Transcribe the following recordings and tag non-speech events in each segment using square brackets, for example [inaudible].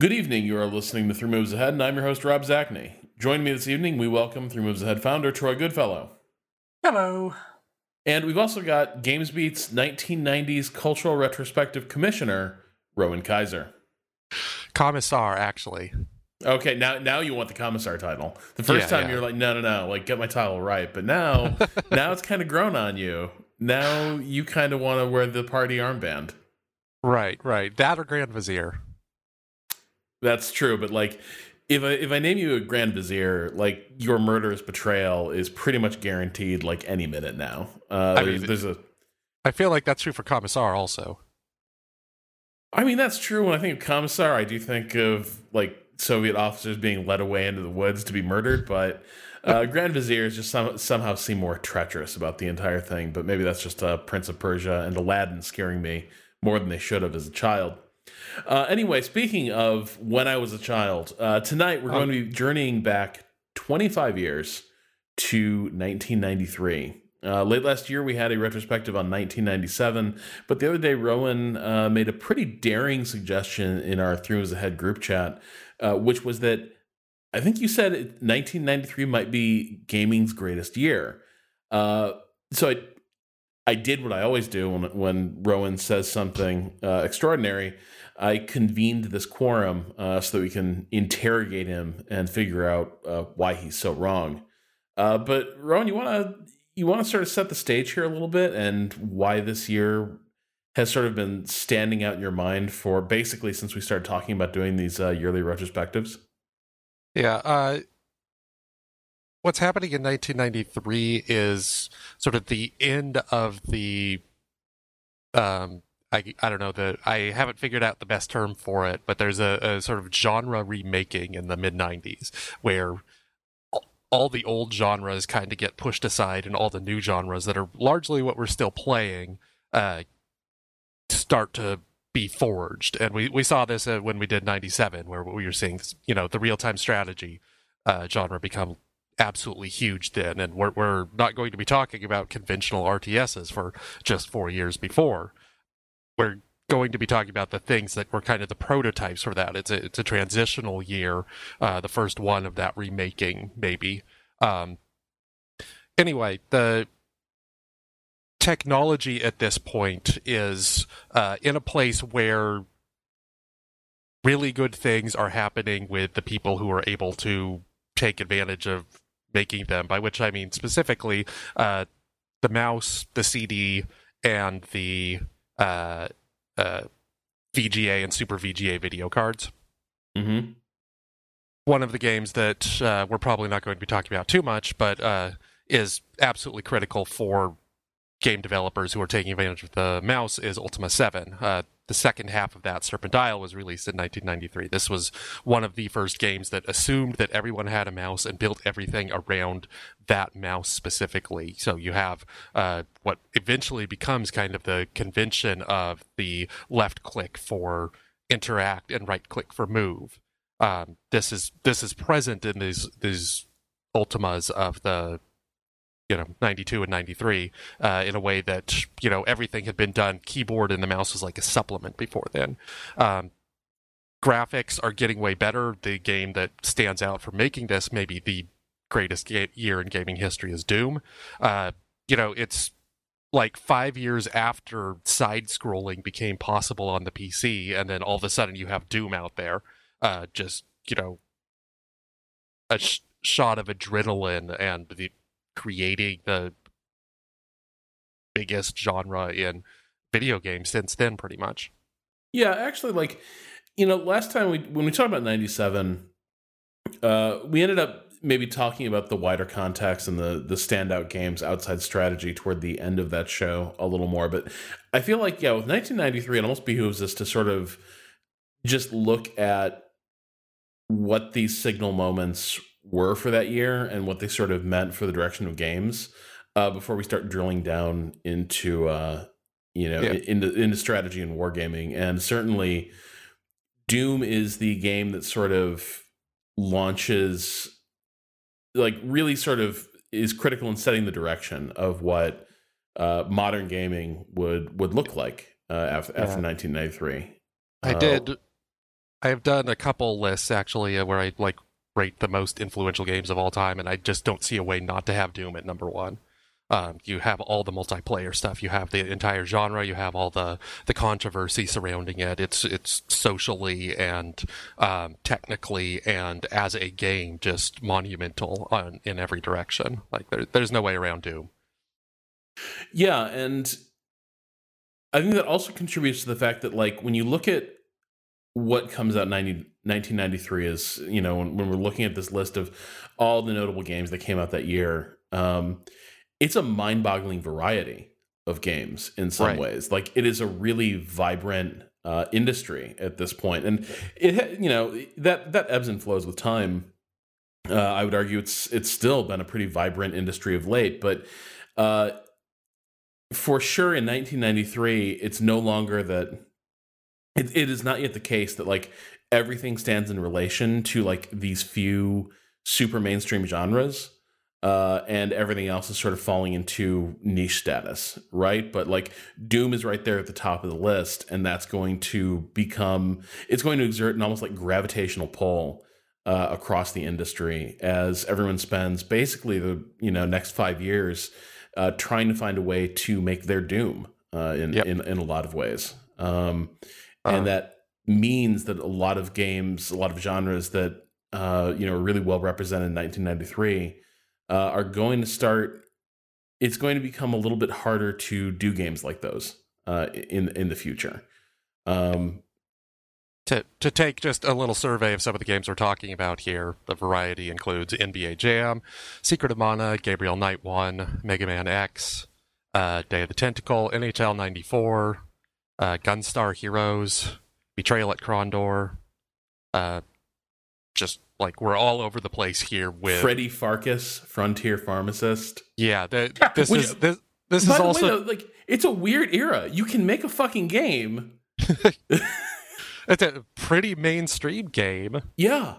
Good evening. You are listening to Three Moves Ahead, and I'm your host, Rob Zacny. Joining me this evening, we welcome Three Moves Ahead founder Troy Goodfellow. Hello. And we've also got GamesBeat's 1990s Cultural Retrospective Commissioner, Rowan Kaiser. Commissar, actually. Okay, now now you want the commissar title. The first Yeah, time yeah. you're like, no, no, no, like get my title right. But now, [laughs] now it's kind of grown on you. Now you kind of want to wear the party armband. Right, right. That or Grand Vizier. That's true, but like if I if I name you a Grand Vizier, like your murderous betrayal is pretty much guaranteed like any minute now. Uh I there's, mean- there's a I feel like that's true for Commissar also. I mean that's true when I think of commissar, I do think of like Soviet officers being led away into the woods to be murdered, but uh, [laughs] Grand Viziers just some, somehow seem more treacherous about the entire thing. But maybe that's just uh, Prince of Persia and Aladdin scaring me more than they should have as a child. Uh, anyway, speaking of when I was a child, uh, tonight we're Oh. going to be journeying back 25 years to 1993. Uh, late last year, we had a retrospective on 1997, but the other day, Rowan uh, made a pretty daring suggestion in our Three Moves Ahead group chat, uh, which was that I think you said 1993 might be gaming's greatest year. Uh, so I, I did what I always do when when Rowan says something uh, extraordinary. I convened this quorum uh, so that we can interrogate him and figure out uh, why he's so wrong. Uh, but Rowan, you want to you want to sort of set the stage here a little bit and why this year has sort of been standing out in your mind for basically since we started talking about doing these uh, yearly retrospectives. Yeah. Uh, what's happening in 1993 is sort of the end of the. Um, I, I don't know the I haven't figured out the best term for it, but there's a, a sort of genre remaking in the mid 90s where all- all the old genres kind of get pushed aside and all the new genres that are largely what we're still playing uh, start to be forged. And we, we saw this uh, when we did 97, where we were seeing, you know, the real time strategy uh, genre become absolutely huge then. And we're, we're not going to be talking about conventional RTSs for just four years before. We're going to be talking about the things that were kind of the prototypes for that. It's a, it's a transitional year, uh, the first one of that remaking, maybe. Um, anyway, the technology at this point is uh, in a place where really good things are happening with the people who are able to take advantage of making them. By which I mean specifically uh, the mouse, the CD, and the uh, uh, VGA and Super VGA video cards Mm-hmm. one of the games that uh, we're probably not going to be talking about too much, but uh, is absolutely critical for game developers who are taking advantage of the mouse is Ultima 7. The second half of that, Serpent Serpentile, was released in 1993. This was one of the first games that assumed that everyone had a mouse and built everything around that mouse specifically. So you have uh, what eventually becomes kind of the convention of the left click for interact and right click for move um, this is this is present in these these ultimas of the you know 92 and 93 uh, in a way that you know everything had been done keyboard and the mouse was like a supplement before then. Um, graphics are getting way better. The game that stands out for making this maybe the greatest ga- year in gaming history is doom. Uh, you know it's like five years after side scrolling became possible on the pc and then all of a sudden you have doom out there uh, just you know a sh- shot of adrenaline and the creating the biggest genre in video games since then pretty much Yeah, actually, like you know, last time we when we talked about '97, uh, we ended up maybe talking about the wider context and the the standout games outside strategy toward the end of that show a little more. But I feel like yeah, with 1993, it almost behooves us to sort of just look at what these signal moments were for that year and what they sort of meant for the direction of games uh, before we start drilling down into uh, you know Yeah. into into strategy and wargaming. And certainly doom is the game that sort of launches like really sort of is critical in setting the direction of what uh, modern gaming would would look like uh, after, after 1993 I Uh, did. I have done a couple lists actually uh, where I like rate the most influential games of all time, and I just don't see a way not to have Doom at number one. Um, you have all the multiplayer stuff. You have the entire genre. You have all the the controversy surrounding it. It's it's socially and um, technically and as a game just monumental on, in every direction. Like there, there's no way around Doom. Yeah, and I think that also contributes to the fact that like when you look at what comes out 90, 1993 is you know when, when, we're looking at this list of all the notable games that came out that year um, it's a mind-boggling variety of games in some right. ways. Like it is a really vibrant uh, industry at this point, and it you know that that ebbs and flows with time. Uh, I would argue it's it's still been a pretty vibrant industry of late, but uh, for sure in 1993, it's no longer that. It, it is not yet the case that like everything stands in relation to like these few super mainstream genres uh, and everything else is sort of falling into niche status, right? But like Doom is right there at the top of the list, and that's going to become it's going to exert an almost like gravitational pull uh, across the industry as everyone spends basically the you know next five years uh, trying to find a way to make their Doom uh, in, yep. in in a lot of ways, um, and uh-huh. that means that a lot of games, a lot of genres that uh, you know are really well represented in 1993 uh, are going to start. It's going to become a little bit harder to do games like those uh, in in the future. Um, to to take just a little survey of some of the games we're talking about here, the variety includes NBA Jam, Secret of Mana, Gabriel Knight One, Mega Man X, uh, Day of the Tentacle, NHL '94, uh, Gunstar Heroes, Betrayal at Krondor, uh, just like we're all over the place here with Freddy Pharkas, Frontier Pharmacist. Yeah, the, [laughs] this is this, this is also way, though, like it's a weird era. You can make a fucking game. [laughs] it's a pretty mainstream game. Yeah.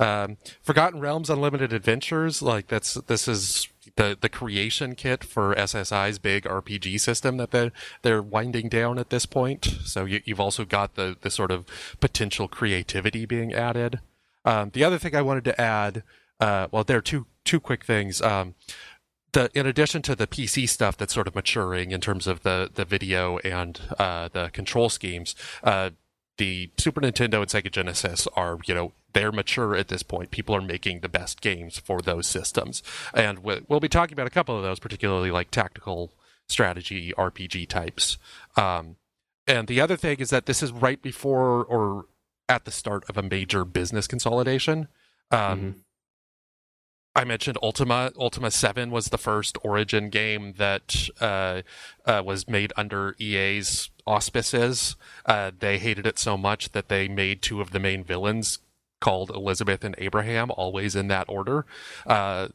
Um, Forgotten Realms Unlimited Adventures, like that's this is the the creation kit for SSI's big RPG system that they're they're winding down at this point. So you, have also got the the sort of potential creativity being added. Um, the other thing I wanted to add, uh, well, there are two two quick things. Um, the in addition to the PC stuff that's sort of maturing in terms of the the video and uh, the control schemes, uh, the Super Nintendo and Sega Genesis are you know they're mature at this point. People are making the best games for those systems. And we'll be talking about a couple of those, particularly like tactical strategy RPG types. Um, and the other thing is that this is right before or at the start of a major business consolidation. Um, mm-hmm. I mentioned Ultima. Ultima 7 was the first Origin game that uh, uh, was made under EA's auspices. Uh, they hated it so much that they made two of the main villains called Elizabeth and Abraham, always in that order. Uh,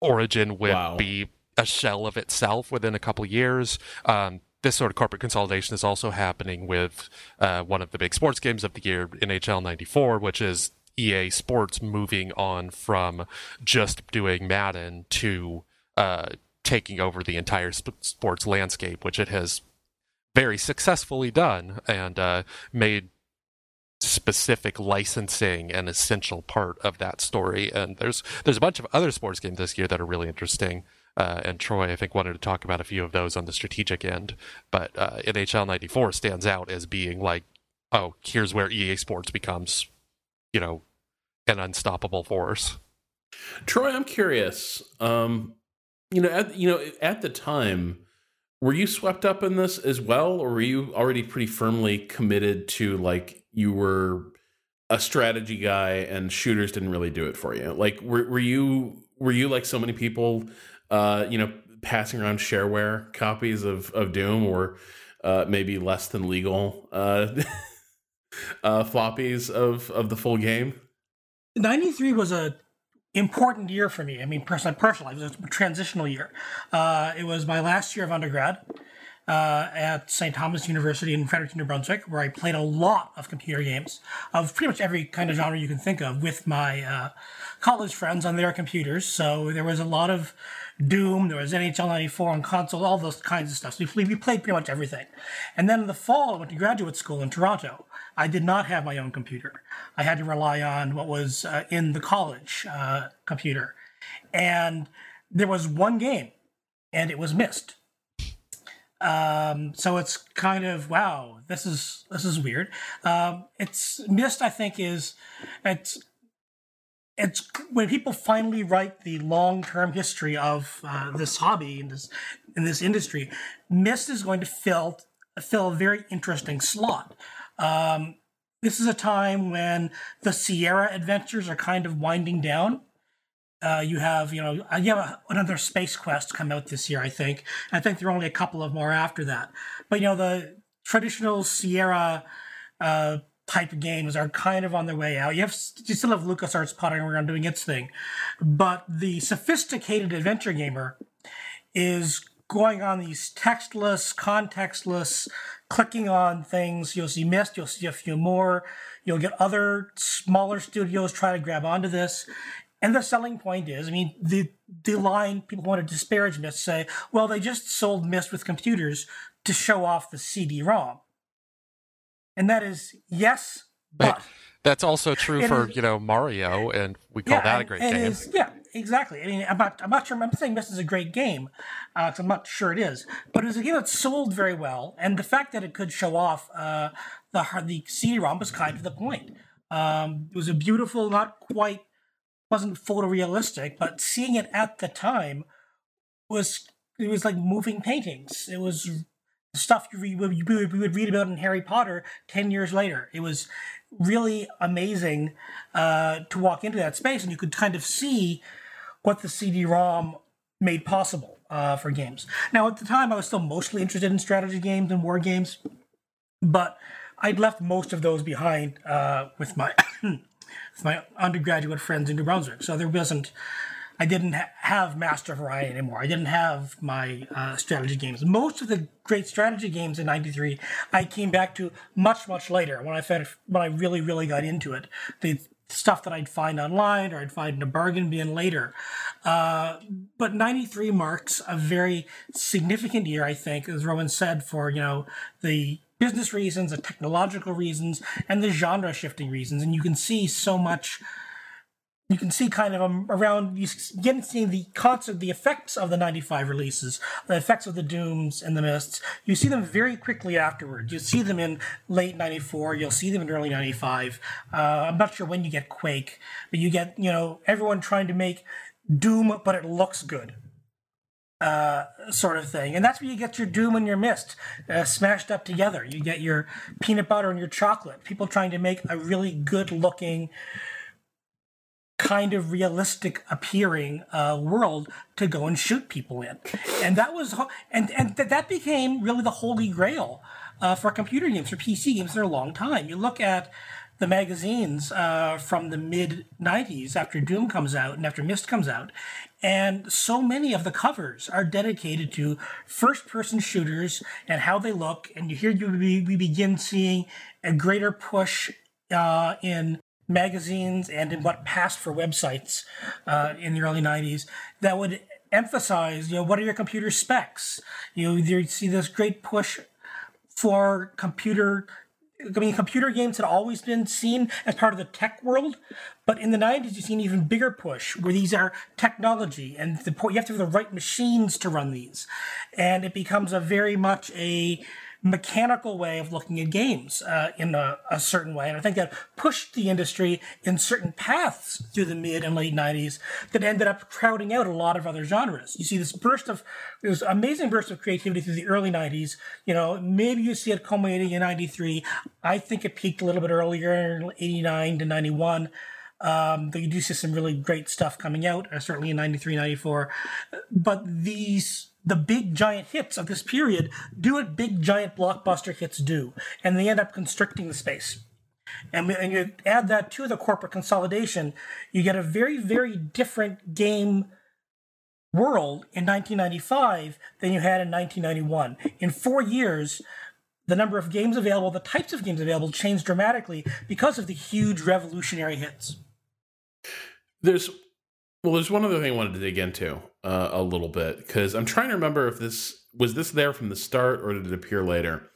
Origin would wow. be a shell of itself within a couple years. Um, this sort of corporate consolidation is also happening with uh, one of the big sports games of the year, NHL 94, which is EA Sports moving on from just doing Madden to uh, taking over the entire sp- sports landscape, which it has very successfully done and uh, made specific licensing an essential part of that story. And there's there's a bunch of other sports games this year that are really interesting. Uh, and Troy, I think, wanted to talk about a few of those on the strategic end. But uh, NHL '94 stands out as being like, oh, here's where EA Sports becomes, you know, an unstoppable force. Troy, I'm curious. Um, you know, at, you know, at the time, were you swept up in this as well, or were you already pretty firmly committed to like you were a strategy guy and shooters didn't really do it for you? Like were were you were you like so many people uh, you know, passing around shareware copies of of Doom or uh, maybe less than legal uh, [laughs] uh, floppies of of the full game? 93 was a important year for me. I mean, personally, it was a transitional year. Uh, it was my last year of undergrad uh, at St. Thomas University in Fredericton, New Brunswick, where I played a lot of computer games of pretty much every kind of genre you can think of with my uh, college friends on their computers. So there was a lot of Doom, there was NHL 94 on console, all those kinds of stuff. So we played pretty much everything. And then in the fall, I went to graduate school in Toronto I did not have my own computer. I had to rely on what was uh, in the college uh, computer. And there was one game, and it was Myst. Um, so it's kind of wow, this is this is weird. Um, it's Myst, I think, is it's it's when people finally write the long-term history of uh, this hobby in this in this industry, Myst is going to fill fill a very interesting slot. Um, this is a time when the Sierra adventures are kind of winding down. Uh, you have, you know, uh, you have another Space Quest come out this year, I think. I think there are only a couple of more after that. But you know, the traditional Sierra uh, type games are kind of on their way out. You have you still have LucasArts pottering around doing its thing, but the sophisticated adventure gamer is going on these textless, contextless, clicking on things. You'll see Myst, you'll see a few more. You'll get other smaller studios try to grab onto this. And the selling point is, I mean, the the line people want to disparage Myst say, well, they just sold Myst with computers to show off the CD-ROM. And that is yes, but that's also true for is, you know Mario, and we call yeah, that a great game. Is, yeah, exactly. I mean, I'm not, I'm not sure. I'm saying this is a great game because uh, I'm not sure it is, but it was a game that sold very well, and the fact that it could show off uh, the the CD-ROM was kind of the point. Um, it was a beautiful, not quite, wasn't photorealistic, but seeing it at the time was it was like moving paintings. It was stuff you, you would read about in Harry Potter 10 years later. It was really amazing uh, to walk into that space and you could kind of see what the CD-ROM made possible uh, for games. Now, at the time, I was still mostly interested in strategy games and war games, but I'd left most of those behind uh, with my [coughs] with my undergraduate friends in New Brunswick. So there wasn't I didn't ha- have Master Variety anymore. I didn't have my uh, strategy games. Most of the great strategy games in '93, I came back to much, much later when I fed, when I really, really got into it. Stuff that I'd find online or I'd find in a bargain bin later. Uh, but 93 marks a very significant year, I think, as Rowan said, for, you know, the business reasons, the technological reasons, and the genre shifting reasons. And you can see so much you can see kind of um, around you get seeing the concert the effects of the 95 releases the effects of the dooms and the Mysts you see them very quickly afterwards you see them in late 94 you'll see them in early 95 uh, i'm not sure when you get quake but you get you know everyone trying to make doom but it looks good uh, sort of thing. And that's where you get your Doom and your Myst uh, smashed up together. You get your peanut butter and your chocolate. People trying to make a really good looking kind of realistic appearing uh, world to go and shoot people in, and that was and and th- that became really the holy grail uh, for computer games for PC games for a long time. You look at the magazines uh, from the mid 90s after Doom comes out and after Myst comes out. And so many of the covers are dedicated to first person shooters and how they look. And here you, we begin seeing a greater push uh, in magazines and in what passed for websites uh, in the early 90s that would emphasize, you know, what are your computer specs? You know, you see this great push for computer I mean, computer games had always been seen as part of the tech world, but in the 90s, you see an even bigger push where these are technology and the, you have to have the right machines to run these. And it becomes a very much a mechanical way of looking at games uh, in a, a, certain way. And I think that pushed the industry in certain paths through the mid and late 90s that ended up crowding out a lot of other genres. You see this burst of, this amazing burst of creativity through the early 90s. You know, maybe you see it culminating in 93. I think it peaked a little bit earlier, 89 to 91. Um, you do see some really great stuff coming out, uh, certainly in 93, 94. But these the big giant hits of this period do what big giant blockbuster hits do, and they end up constricting the space. And, and you add that to the corporate consolidation, you get a very, very different game world in 1995 than you had in 1991. In four years, the number of games available, the types of games available changed dramatically because of the huge revolutionary hits. There's well, there's one other thing I wanted to dig into uh, a little bit because I'm trying to remember if this was this there from the start or did it appear later.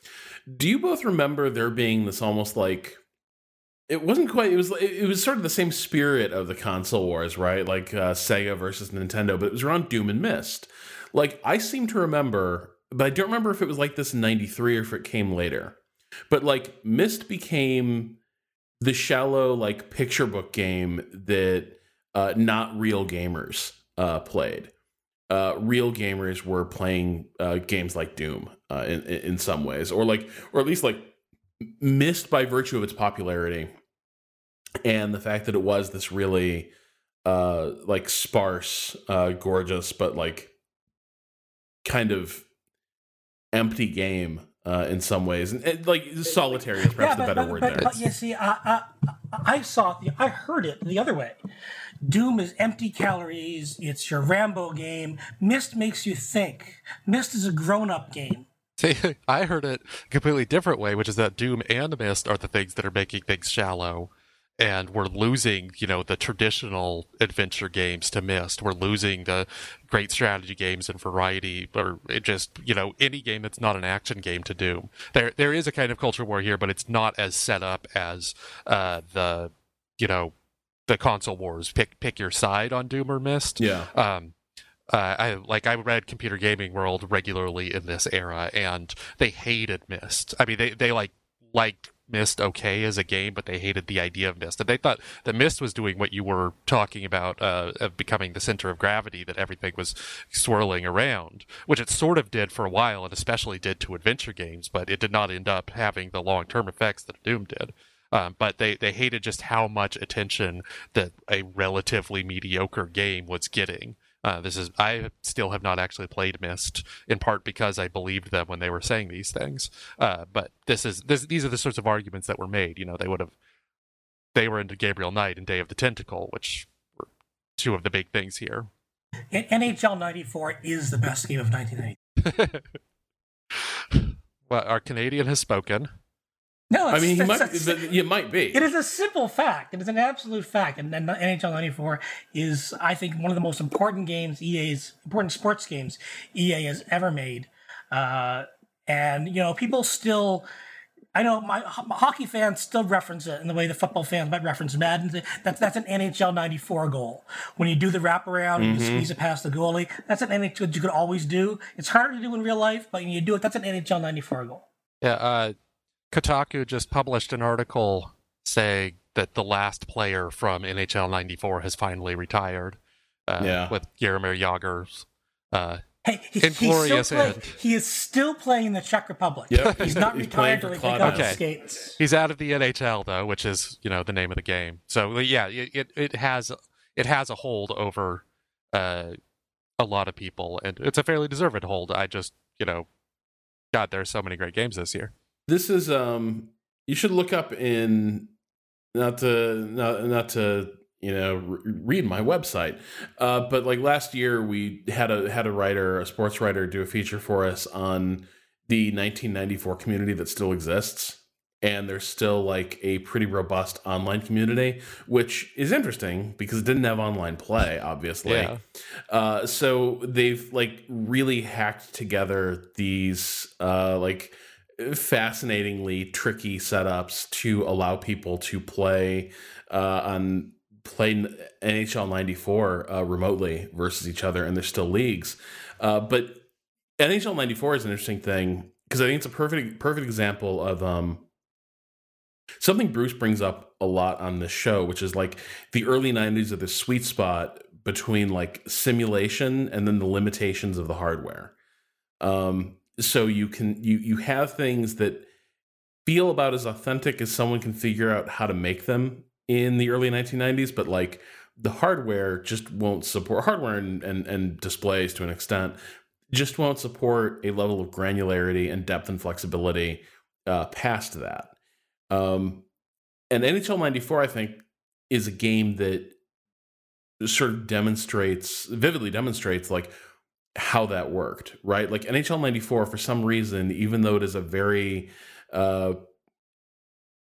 Do you both remember there being this almost like it wasn't quite it was it was sort of the same spirit of the console wars right like uh, sega versus nintendo but it was around doom and Myst. like i seem to remember but i don't remember if it was like this in 93 or if it came later but like Myst became the shallow like picture book game that uh, not real gamers uh, played uh, real gamers were playing uh, games like doom uh, in, in some ways or like or at least like Myst by virtue of its popularity. And the fact that it was this really uh like sparse uh gorgeous but like kind of empty game uh in some ways. And, and like solitary is perhaps yeah, the better but, word but, there. But you see, I, I, I saw it, I heard it the other way. Doom is empty calories. It's your Rambo game. Myst makes you think. Myst is a grown-up game. See, [laughs] I heard it a completely different way, which is that Doom and Myst are the things that are making things shallow. And we're losing, you know, the traditional adventure games to Myst. We're losing the great strategy games and variety, or just, you know, any game that's not an action game to Doom. There, there is a kind of culture war here, but it's not as set up as uh, the, you know, the console wars. Pick, pick your side on Doom or Myst. yeah um, uh, I like I read Computer Gaming World regularly in this era, and they hated Myst. I mean, they they like liked Myst okay as a game, but they hated the idea of Myst, and they thought that Myst was doing what you were talking about uh, of becoming the center of gravity, that everything was swirling around, which it sort of did for a while, and especially did to adventure games, but it did not end up having the long term effects that Doom did. Um, but they, they hated just how much attention that a relatively mediocre game was getting. Uh, this is I still have not actually played Myst in part because I believed them when they were saying these things. Uh, but this is this, these are the sorts of arguments that were made. You know, they would have they were into Gabriel Knight and Day of the Tentacle, which were two of the big things here. NHL 94 is the best game of 1990. [laughs] well, our Canadian has spoken. No, i mean he it's- might it's- it, it might be It is a simple fact. It is an absolute fact. And, and NHL 94 is, I think, one of the most important games EA's important sports games EA has ever made. Uh, and you know, people still. I know my, my hockey fans still reference it in the way the football fans might reference Madden. That's that's an NHL '94 goal. When you do the wraparound and you squeeze it past the goalie, that's an NHL that you could always do. It's harder to do in real life, but when you do it, that's an NHL '94 goal. Yeah, uh, Kotaku just published an article saying that the last player from NHL '94 has finally retired. Uh, Yeah. with Jaromir Jagr's. Uh, Hey, he, he's Inglorious still play, end. he is still playing in the Czech Republic. Yep. He's not [laughs] He's retired playing till he pick up Claude. Okay. skates. he's out of the NHL though, which is you know the name of the game. So yeah, it it, it has it has a hold over uh, a lot of people, and it's a fairly deserved hold. I just you know, God, there's so many great games this year. This is um you should look up in not to not, not to you know re- read my website uh but like last year we had a had a writer a sports writer do a feature for us on the 1994 community that still exists and there's still like a pretty robust online community which is interesting because it didn't have online play obviously Yeah. uh, so they've like really hacked together these uh, like fascinatingly tricky setups to allow people to play uh, on play NHL 94 uh, remotely versus each other, and there's still leagues. Uh, but NHL 94 is an interesting thing because I think it's a perfect perfect example of um, something Bruce brings up a lot on this show, which is like the early 90s are the sweet spot between like simulation and then the limitations of the hardware. Um, so you can you you have things that feel about as authentic as someone can figure out how to make them in the early 1990s, but like the hardware just won't support hardware and, and, and displays to an extent just won't support a level of granularity and depth and flexibility uh, past that. Um, and NHL 94, I think, is a game that sort of demonstrates, vividly demonstrates, like how that worked, right? Like NHL 94, for some reason, even though it is a very, uh,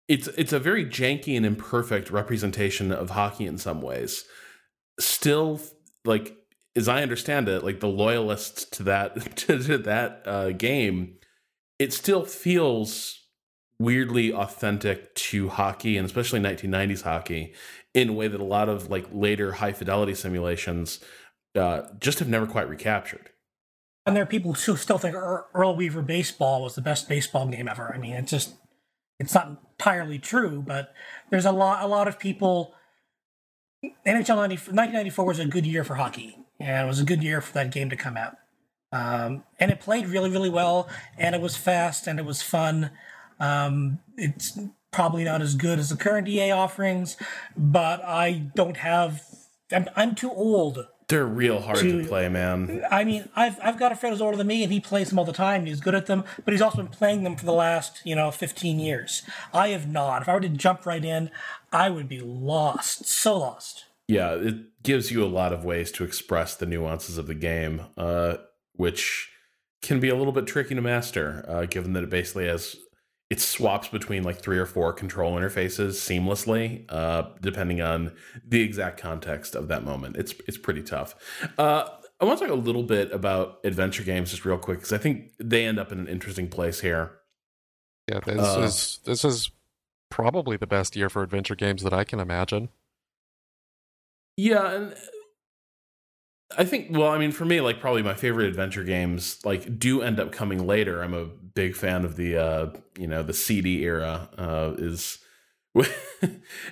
it's it's a very janky and imperfect representation of hockey in some ways. Still, like as I understand it, like the loyalists to that [laughs] to, to that uh, game it still feels weirdly authentic to hockey and especially 1990s hockey in a way that a lot of like later high fidelity simulations uh, just have never quite recaptured. And there are people who still think Earl Weaver baseball was the best baseball game ever. I mean, it's just it's not entirely true, but there's a lot a lot of people. NHL 90, 1994 was a good year for hockey, and it was a good year for that game to come out. Um, and it played really, really well, and it was fast and it was fun. Um, it's probably not as good as the current EA offerings, but I don't have. I'm, I'm too old. They're real hard to, to, play, man. I mean, I've I've got a friend who's older than me, and he plays them all the time. he's good at them, but he's also been playing them for the last you know 15 years. I have not. If I were to jump right in, I would be lost, so lost. Yeah, it gives you a lot of ways to express the nuances of the game. Uh, which can be a little bit tricky to master, uh, given that it basically has it swaps between like three or four control interfaces seamlessly, uh, depending on the exact context of that moment. It's it's pretty tough. Uh, I want to talk a little bit about adventure games just real quick because I think they end up in an interesting place here. Yeah, this uh, is this is probably the best year for adventure games that I can imagine. Yeah, and I think well, I mean for me like probably my favorite adventure games like do end up coming later. I'm a big fan of the uh you know the CD era uh is [laughs]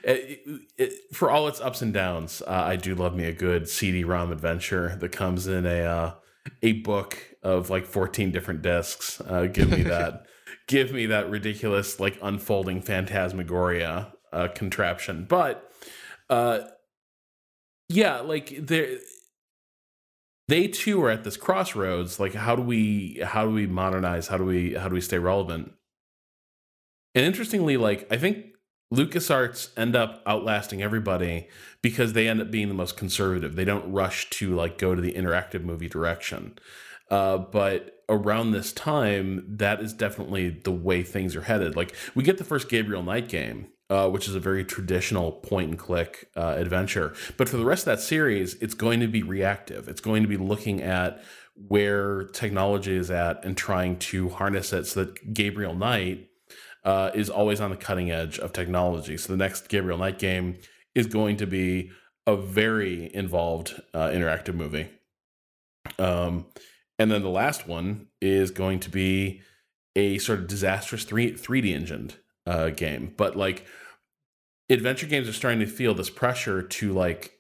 it, it, for all its ups and downs, uh, I do love me a good CD-ROM adventure that comes in a uh, a book of like 14 different discs. Uh, give me [laughs] that, give me that ridiculous like unfolding phantasmagoria uh, contraption. But uh, yeah, like there they too are at this crossroads like how do we how do we modernize? How do we how do we stay relevant? And interestingly like i think lucasarts end up outlasting everybody because they end up being the most conservative. They don't rush to like go to the interactive movie direction. Uh, but around this time that is definitely the way things are headed. Like we get the first gabriel knight game uh, which is a very traditional point and click uh, adventure. But for the rest of that series, it's going to be reactive. It's going to be looking at where technology is at and trying to harness it so that Gabriel Knight uh, is always on the cutting edge of technology. So the next Gabriel Knight game is going to be a very involved uh, interactive movie. Um, and then the last one is going to be a sort of disastrous 3 3D engined uh, game. But like adventure games are starting to feel this pressure to like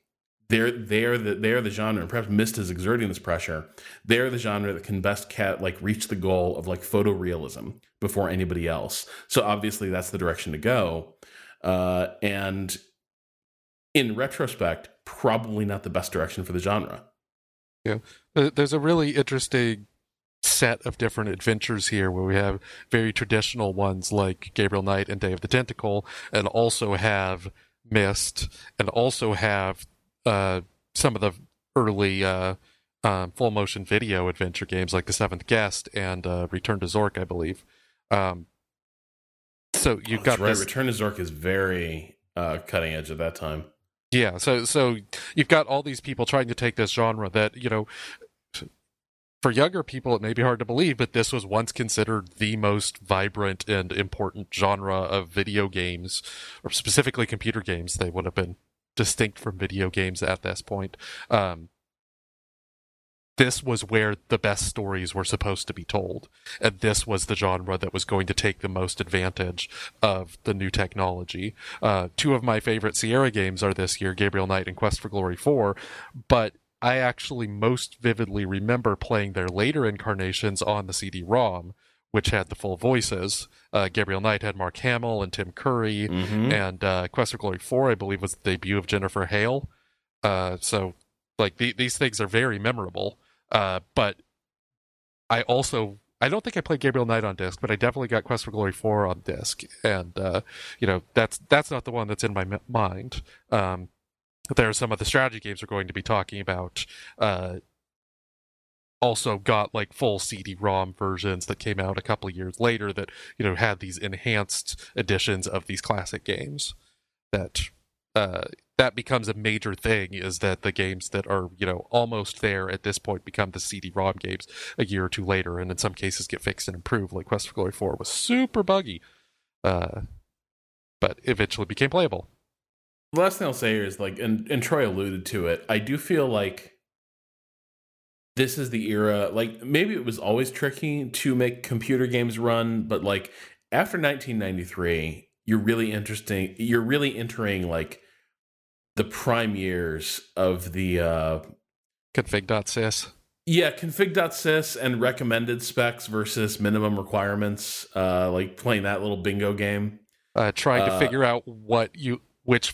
they're they're the they're the genre and perhaps Myst is exerting this pressure. They're the genre that can best cat like reach the goal of like photorealism before anybody else. So obviously that's the direction to go. Uh, and in retrospect probably not the best direction for the genre. Yeah. There's a really interesting set of different adventures here where we have very traditional ones like Gabriel Knight and Day of the Tentacle, and also have Myst, and also have uh, some of the early uh, um, full motion video adventure games like The Seventh Guest and uh, Return to Zork, I believe. Um, so you've oh, got right. This... Return to Zork is very uh, cutting edge at that time. Yeah, so so you've got all these people trying to take this genre that you know for younger people, it may be hard to believe, but this was once considered the most vibrant and important genre of video games, or specifically computer games. They would have been distinct from video games at this point. Um, this was where the best stories were supposed to be told. And this was the genre that was going to take the most advantage of the new technology. Uh, two of my favorite Sierra games are this year Gabriel Knight and Quest for Glory 4. But I actually most vividly remember playing their later incarnations on the CD-ROM, which had the full voices. Uh, Gabriel Knight had Mark Hamill and Tim Curry, mm-hmm. and uh, Quest for Glory 4, I believe, was the debut of Jennifer Hale. Uh, so, like, the, these things are very memorable. Uh, but I also I don't think I played Gabriel Knight on disc, but I definitely got Quest for Glory 4 on disc, and uh, you know that's that's not the one that's in my m- mind. Um, there are some of the strategy games we're going to be talking about uh, also got like full CD-ROM versions that came out a couple years later that you know had these enhanced editions of these classic games that uh, that becomes a major thing is that the games that are you know almost there at this point become the CD-ROM games a year or two later, and in some cases get fixed and improved. Like Quest for Glory 4 was super buggy, uh, but eventually became playable. Last thing I'll say is like, and, and Troy alluded to it. I do feel like this is the era. Like maybe it was always tricky to make computer games run, but like after 1993, you're really interesting. You're really entering like the prime years of the uh config.sys. Yeah, config.sys and recommended specs versus minimum requirements. Uh like playing that little bingo game. Uh trying to uh, figure out what you which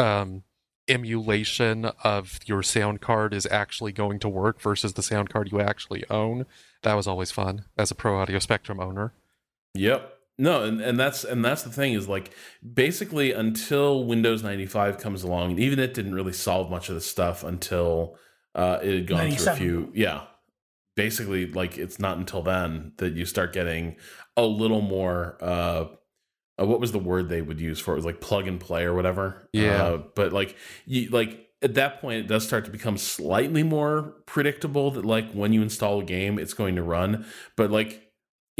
um emulation of your sound card is actually going to work versus the sound card you actually own. That was always fun as a Pro Audio Spectrum owner. Yep. No, and, and that's and that's the thing is like basically until Windows 95 comes along, and even it didn't really solve much of the stuff until uh, it had gone 97. through a few. Yeah, basically, like it's not until then that you start getting a little more. Uh, uh, what was the word they would use for it? it was like plug and play or whatever. Yeah, uh, but like you like at that point it does start to become slightly more predictable that like when you install a game it's going to run but like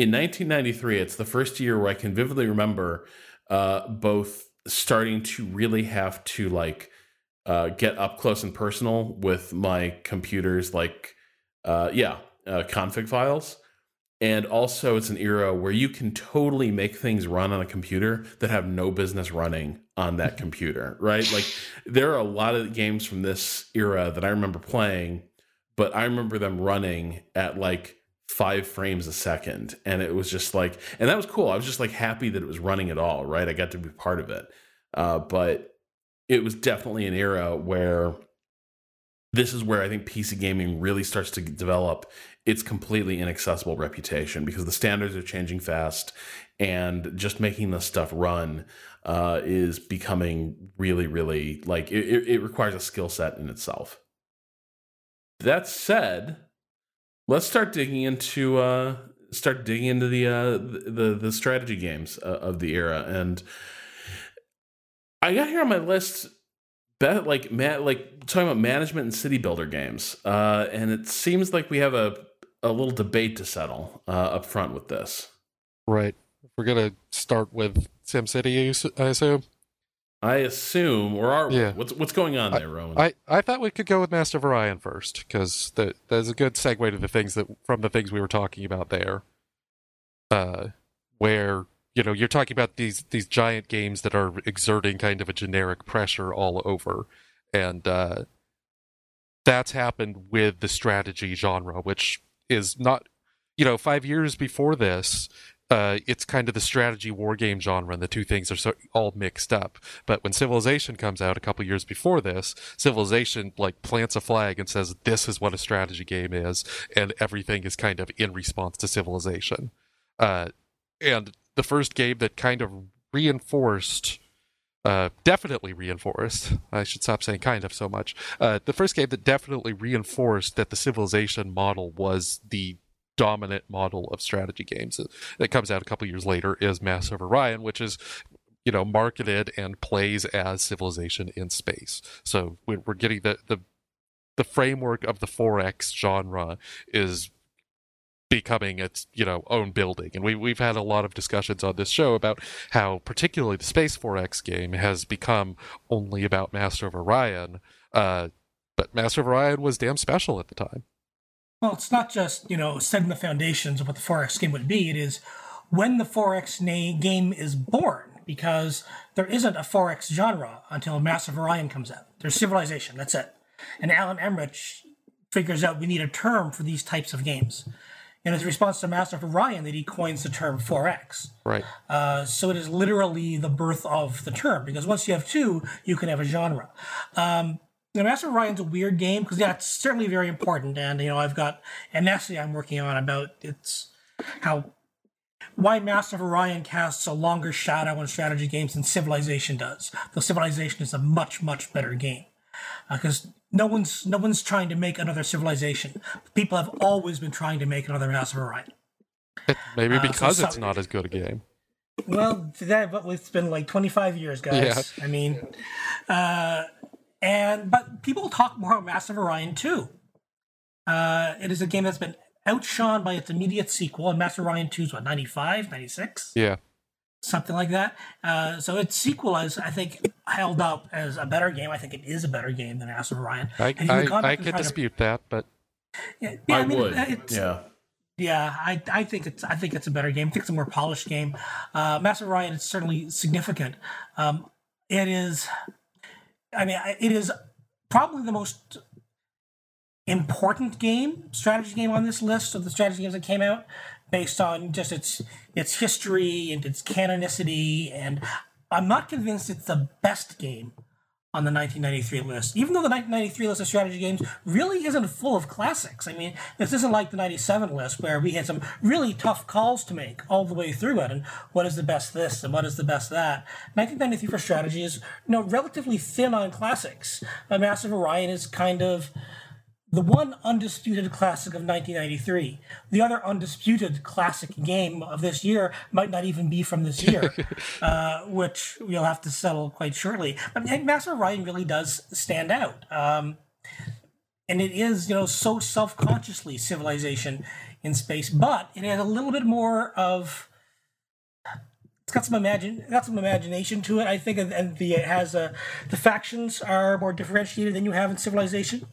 in 1993, it's the first year where I can vividly remember uh, both starting to really have to like uh, get up close and personal with my computer's like uh, yeah uh, config files. And also, it's an era where you can totally make things run on a computer that have no business running on that computer, [laughs] right? Like, there are a lot of games from this era that I remember playing, but I remember them running at like five frames a second. And it was just like and that was cool. I was just like happy that it was running at all right? I got to be part of it. Uh, but it was definitely an era where this is where i think pc gaming really starts to develop its completely inaccessible reputation because the standards are changing fast and just making this stuff run uh, is becoming really really like it, it requires a skill set in itself that said let's start digging into uh, start digging into the uh, the the strategy games uh, of the era, and I got here on my list. Bet like man like talking about management and city builder games, uh, and it seems like we have a a little debate to settle uh, up front with this. Right. We're gonna start with SimCity, I assume. I assume, or are yeah. what's what's going on there, Rowan? I, I thought we could go with Master of Orion first because that that's a good segue to the things that from the things we were talking about there, uh, where you know you're talking about these these giant games that are exerting kind of a generic pressure all over, and uh, that's happened with the strategy genre, which is not you know five years before this uh, it's kind of the strategy war game genre, and the two things are so, all mixed up. But when Civilization comes out a couple years before this, Civilization like plants a flag and says this is what a strategy game is, and everything is kind of in response to Civilization. Uh, and the first game that kind of reinforced uh, definitely reinforced. I should stop saying kind of so much. Uh, the first game that definitely reinforced that the civilization model was the dominant model of strategy games that comes out a couple years later is Master of Orion, which is you know marketed and plays as civilization in space. So we're getting the the the framework of the 4X genre is becoming its you know own building and we, we've had a lot of discussions on this show about how particularly the space 4x game has become only about master of orion uh, but master of orion was damn special at the time well, it's not just, you know, setting the foundations of what the 4X game would be. It is when the 4X na- game is born, because there isn't a 4X genre until master of Orion comes out. There's Civilization, that's it. And Alan Emrich figures out we need a term for these types of games. In his response to Master of Orion, that he coins the term 4X. Right. Uh, so it is literally the birth of the term, because once you have two, you can have a genre. Um, the Master of Orion's a weird game because yeah, it's certainly very important, and you know I've got and actually I'm working on about it's how why Master of Orion casts a longer shadow on strategy games than Civilization does. Though Civilization is a much much better game because uh, no one's no one's trying to make another Civilization. People have always been trying to make another Master of Orion. Maybe because uh, so it's not as good a game. Well, that but it's been like 25 years, guys. I mean, uh, and but people talk more about Master of Orion too. Uh, it is a game that's been outshone by its immediate sequel, and Master of Orion 2 is what 95, 96, Yeah. Something like that. Uh, so its sequel is, I think, held up as a better game. I think it is a better game than Master of Orion. I, can I, I could try to- dispute that, but Yeah, yeah, I, mean, would. It's, Yeah. Yeah, I, I think it's I think it's a better game. I think it's a more polished game. Uh, Master of Orion is certainly significant. Um, it is, I mean, it is probably the most important game, strategy game on this list of the strategy games that came out, based on just its its history and its canonicity. And I'm not convinced it's the best game on the 1993 list, even though the 1993 list of strategy games really isn't full of classics. I mean, this isn't like the 97 list where we had some really tough calls to make all the way through it, and what is the best this and what is the best that. 1993 for strategy is, you know, relatively thin on classics. But Master of Orion is kind of the one undisputed classic of 1993. The other undisputed classic game of this year might not even be from this year, [laughs] uh, which we'll have to settle quite shortly. But I Master Orion really does stand out. Um, and it is, you know, so self-consciously civilization in space, but it has a little bit more of it's got some imagine got some imagination to it. I think, and, and the it has uh, the factions are more differentiated than you have in Civilization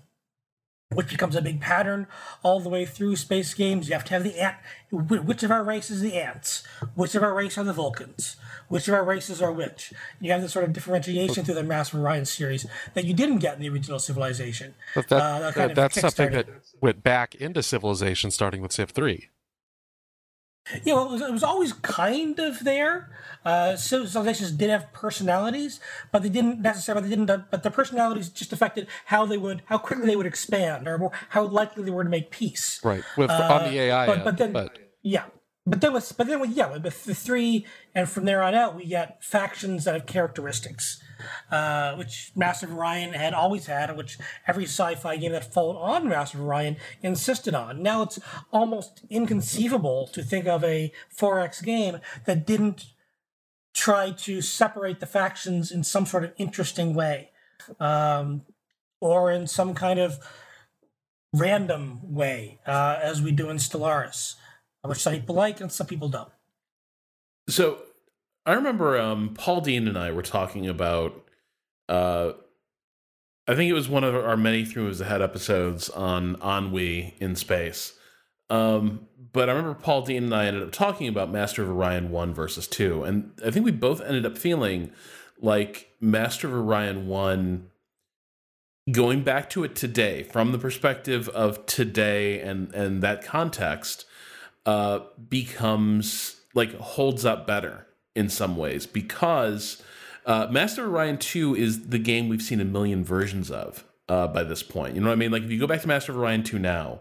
which becomes a big pattern all the way through space games. You have to have the ant. Which of our races are the ants? Which of our race are the Vulcans? Which of our races are which? You have this sort of differentiation through the Master Orion series that you didn't get in the original Civilization. but that, Uh, that kind of that's something that went back into civilization starting with Civ 3. Yeah, well, it was, it was always kind of there. Uh, civilizations did have personalities, but they didn't necessarily. They didn't. But their personalities just affected how they would, how quickly they would expand, or more, how likely they were to make peace. Right. With, Uh, on the AI but- end, but then- but Yeah, but then with but then with yeah with the three and from there on out we get factions that have characteristics, uh, which Master of Orion had always had, which every sci-fi game that followed on Master of Orion insisted on. Now it's almost inconceivable to think of a 4X game that didn't try to separate the factions in some sort of interesting way, um, or in some kind of random way, uh, as we do in Stellaris, which some people like and some people don't. So I remember um, Paul Dean and I were talking about. Uh, I think it was one of our many Three Moves Ahead episodes on Ennui in space. Um, but I remember Paul Dean and I ended up talking about Master of Orion 1 versus 2. And I think we both ended up feeling like Master of Orion 1, going back to it today, from the perspective of today and, and that context, uh, becomes like holds up better in some ways because uh, Master of Orion 2 is the game we've seen a million versions of uh, by this point. You know what I mean? Like if you go back to Master of Orion 2 now,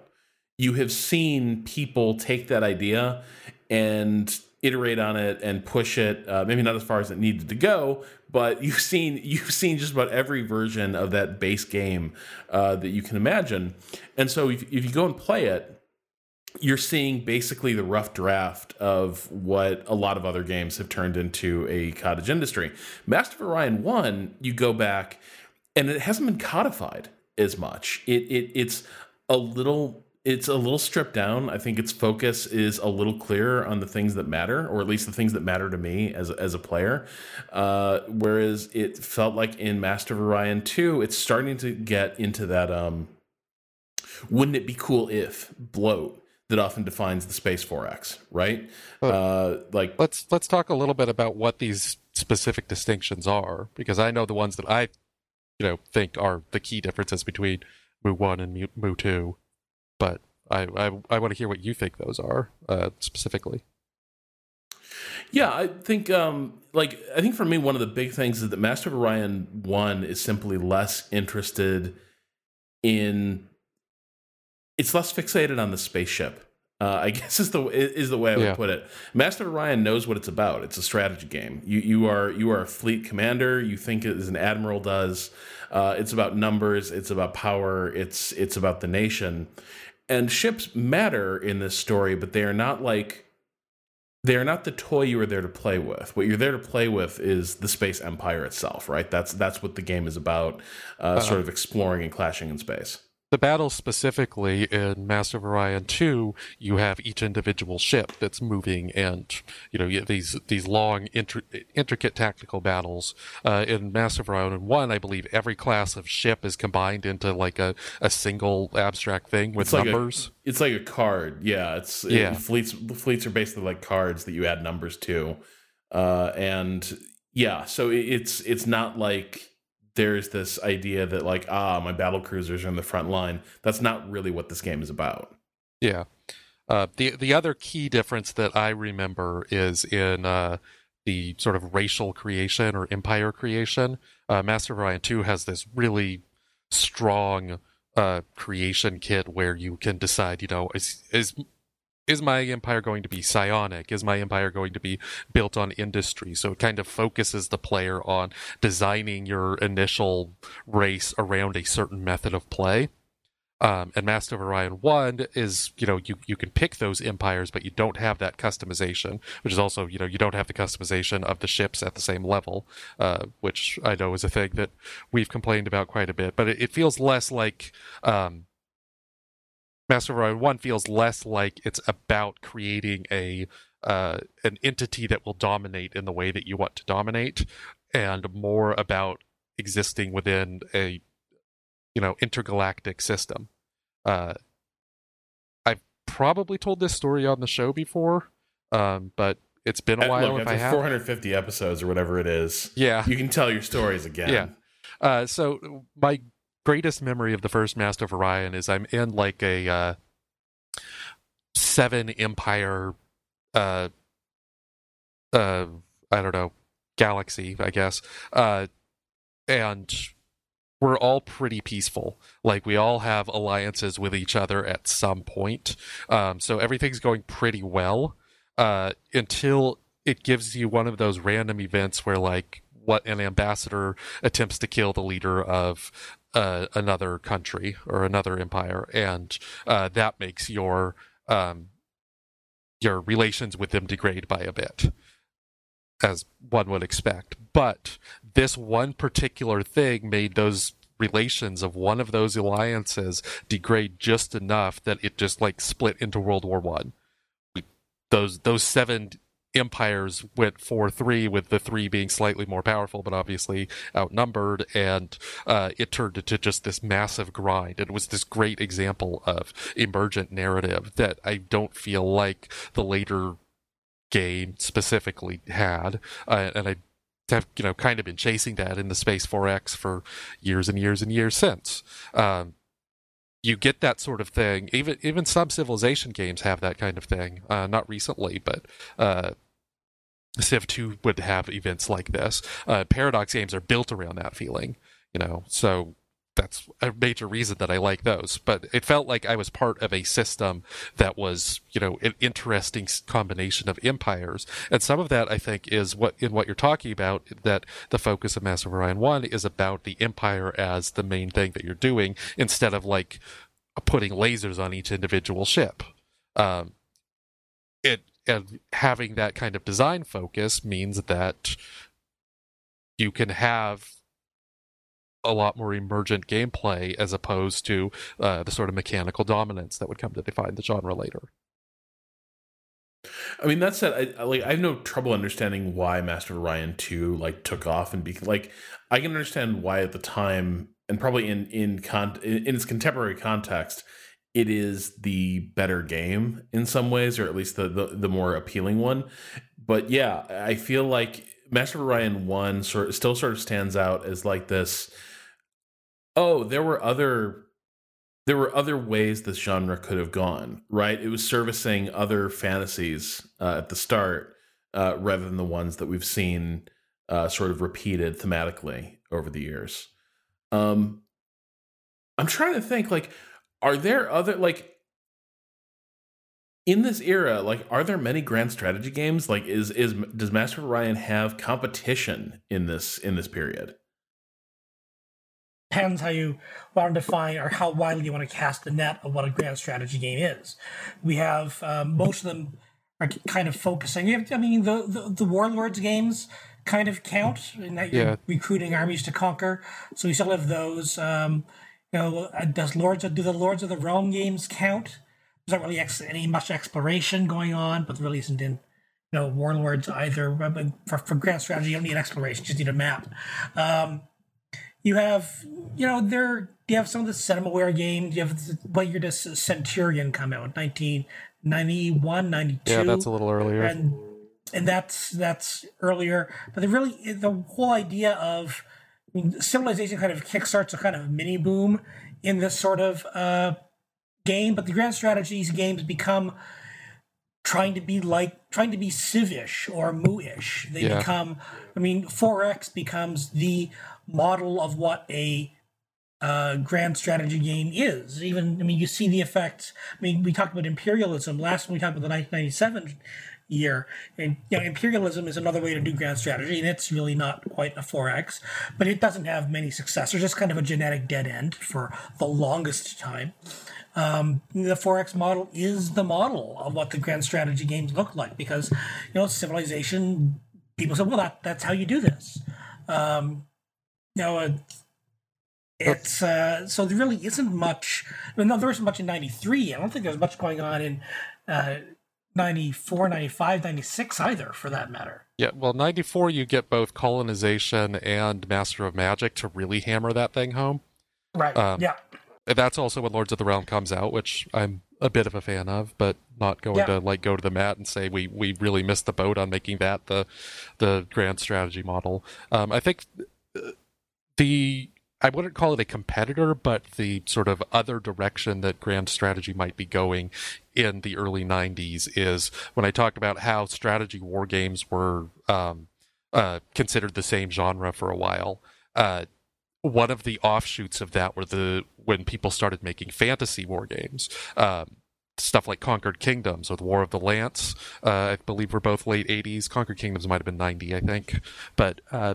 you have seen people take that idea and iterate on it and push it uh, maybe not as far as it needed to go but [laughs] you've seen you've seen just about every version of that base game uh, that you can imagine and so if, if you go and play it you're seeing basically the rough draft of what a lot of other games have turned into a cottage industry. Master of Orion 1, you go back and it hasn't been codified as much. It, it it's a little it's a little stripped down. I think its focus is a little clearer on the things that matter, or at least the things that matter to me as as a player. Uh, whereas it felt like in Master of Orion 2, it's starting to get into that um wouldn't it be cool if bloat that often defines the space 4x, right? Uh, like let's let's talk a little bit about what these specific distinctions are because I know the ones that I you know think are the key differences between MOO 1 and MOO, 2 but I, I I want to hear what you think those are uh, specifically. Yeah, I think um like I think for me one of the big things is that Master of Orion 1 is simply less interested in it's less fixated on the spaceship. Uh, I [laughs] guess is the is the way I would Yeah. put it. Master Orion knows what it's about. It's a strategy game. You you are you are a fleet commander. You think as an admiral does. Uh, it's about numbers. It's about power. It's it's about the nation. And ships matter in this story, but they are not like they're not the toy you are there to play with. What you're there to play with is the space empire itself, right? That's that's what the game is about, uh, uh, sort of exploring and clashing in space the battle specifically in Master of Orion 2, you have each individual ship that's moving, and you know these these long, intricate tactical battles. Uh, in Master of Orion 1, I believe every class of ship is combined into like a, a single abstract thing with it's numbers. Like a, it's like a card. Yeah, it's yeah. It, fleets fleets are basically like cards that you add numbers to, uh, and yeah, so it's it's not like there's this idea that like ah my battle cruisers are in the front line. That's not really what this game is about. Yeah. Uh, the the other key difference that i remember is in uh, the sort of racial creation or empire creation uh, master orion 2 has this really strong uh, creation kit where you can decide you know is is is my empire going to be psionic? Is my empire going to be built on industry? So it kind of focuses the player on designing your initial race around a certain method of play. Um, and Master of Orion 1 is, you know, you, you can pick those empires, but you don't have that customization, which is also, you know, you don't have the customization of the ships at the same level, uh, which I know is a thing that we've complained about quite a bit. But it, it feels less like um, Master of Orion One feels less like it's about creating a uh, an entity that will dominate in the way that you want to dominate, and more about existing within a you know intergalactic system. Uh, I've probably told this story on the show before, um, but it's been a uh, while. Look, if I have 450 episodes or whatever it is, yeah, you can tell your stories again. Yeah. Uh, so my greatest memory of the first Master of Orion is I'm in like a uh, seven empire uh uh I don't know galaxy I guess uh and we're all pretty peaceful. Like we all have alliances with each other at some point. Um so everything's going pretty well uh until it gives you one of those random events where like what an ambassador attempts to kill the leader of uh, another country or another empire, and uh, that makes your um, your relations with them degrade by a bit, as one would expect. But this one particular thing made those relations of one of those alliances degrade just enough that it just like split into World War One. Those those seven empires went 4-3 with the three being slightly more powerful but obviously outnumbered and uh, it turned into just this massive grind it was this great example of emergent narrative that i don't feel like the later game specifically had uh, and i have you know kind of been chasing that in the space 4x for years and years and years since um, you get that sort of thing. Even even some civilization games have that kind of thing. Uh, not recently, but uh, Civ 2 would have events like this. Uh, Paradox games are built around that feeling, you know, so that's a major reason that I like those. But it felt like I was part of a system that was, you know, an interesting combination of empires. And some of that, I think, is what in what you're talking about, that the focus of Master of Orion 1 is about the empire as the main thing that you're doing instead of like putting lasers on each individual ship. Um, it and having that kind of design focus means that you can have a lot more emergent gameplay as opposed to uh, the sort of mechanical dominance that would come to define the genre later. I mean, that said, I, like I have no trouble understanding why Master Orion two like took off and be like I can understand why at the time and probably in in con in, in its contemporary context it is the better game in some ways, or at least the, the, the more appealing one. But yeah, I feel like Master of Orion One sort still sort of stands out as like this. Oh, there were other there were other ways this genre could have gone. Right, it was servicing other fantasies uh, at the start uh, rather than the ones that we've seen uh, sort of repeated thematically over the years. Um, I'm trying to think like are there other like in this era like are there many grand strategy games like is is does Master Orion have competition in this in this period depends how you want to define or how widely you want to cast the net of what a grand strategy game is we have um, most of them are kind of focusing. You have, I mean, the, the, the Warlords games kind of count in that you're Yeah. recruiting armies to conquer. So you still have those. Um, you know, uh, does Lords of, do the Lords of the Realm games count? There's not really ex- any much exploration going on, but there really isn't in you know Warlords either. But For, for grand strategy, you don't need exploration; you just need a map. Um, you have, you know, there you have some of the Cinemaware games. You have the, what year does Centurion come out? 1991, 92? Yeah, that's a little earlier. and and that's that's earlier. But the really the whole idea of I mean, civilization kind of kickstarts a kind of mini boom in this sort of uh, game. But the grand strategies games become trying to be like trying to be civish or moo-ish. They Yeah. become. I mean, 4X becomes the model of what a uh, grand strategy game is. Even I mean, you see the effects. I mean, we talked about imperialism last when we talked about the 1997 year, and you know, imperialism is another way to do grand strategy, and it's really not quite a 4x, but it doesn't have many successors. It's kind of a genetic dead end for the longest time. Um, the 4x model is the model of what the grand strategy games look like because you know civilization. People say, well, that that's how you do this. Um, you know, uh, it's uh, so there really isn't much. I mean, no, there isn't much in '93. I don't think there's much going on in uh, 94, 95, 96 either, for that matter. Yeah, well, 94, you get both colonization and Master of Magic to really hammer that thing home. Right. Um, yeah. That's also when Lords of the Realm comes out, which I'm a bit of a fan of, but not going Yeah. to like go to the mat and say we we really missed the boat on making that the the grand strategy model. Um, I think uh, the I wouldn't call it a competitor, but the sort of other direction that grand strategy might be going in the early 90s is when I talked about how strategy war games were um, uh, considered the same genre for a while. Uh, one of the offshoots of that were the when people started making fantasy war games. Um, stuff like Conquered Kingdoms or the War of the Lance, uh, I believe were both late 80s. Conquered Kingdoms might have been 90, I think. But uh,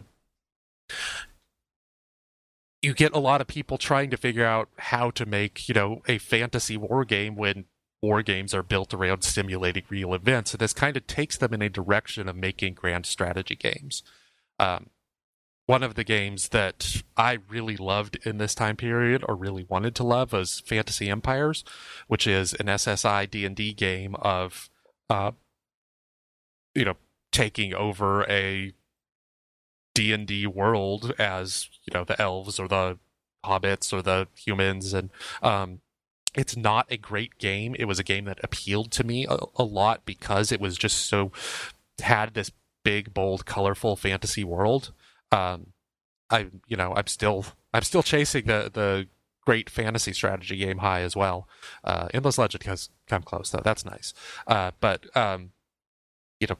you get a lot of people trying to figure out how to make, you know, a fantasy war game when war games are built around simulating real events. And this kind of takes them in a direction of making grand strategy games. Um, one of the games that I really loved in this time period, or really wanted to love, was Fantasy Empires, which is an SSI D and D game of, uh, you know, taking over a D and D world as you know the elves or the hobbits or the humans, and um, it's not a great game. It was a game that appealed to me a, a lot because it was just so had this big, bold, colorful fantasy world um, I you know I'm still I'm still chasing the the great fantasy strategy game high as well. Uh, Endless Legend has come close though. That's nice. Uh, but um, you know,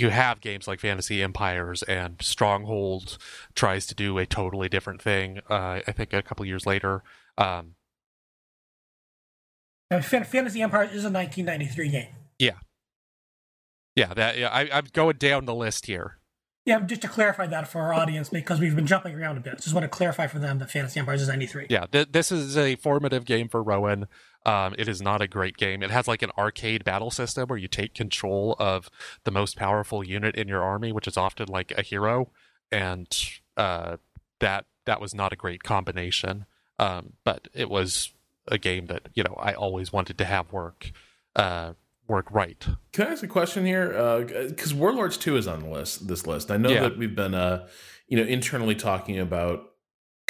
you have games like Fantasy Empires and Stronghold tries to do a totally different thing. Uh, I think a couple years later. Um, Now, Fan- Fantasy Empires is a 1993 game. yeah, that yeah, I, I'm going down the list here. Yeah, just to clarify that for our audience, because we've been jumping around a bit. Just want to clarify for them that Fantasy Empires is 93. Yeah, th- this is a formative game for Rowan. Um, it is not a great game. It has like an arcade battle system where you take control of the most powerful unit in your army, which is often like a hero, and uh, that that was not a great combination. Um, but it was a game that you know I always wanted to have work uh, work right. Can I ask a question here? Because Warlords Two is on the list. This list. I know Yeah. that we've been, uh, you know, internally talking about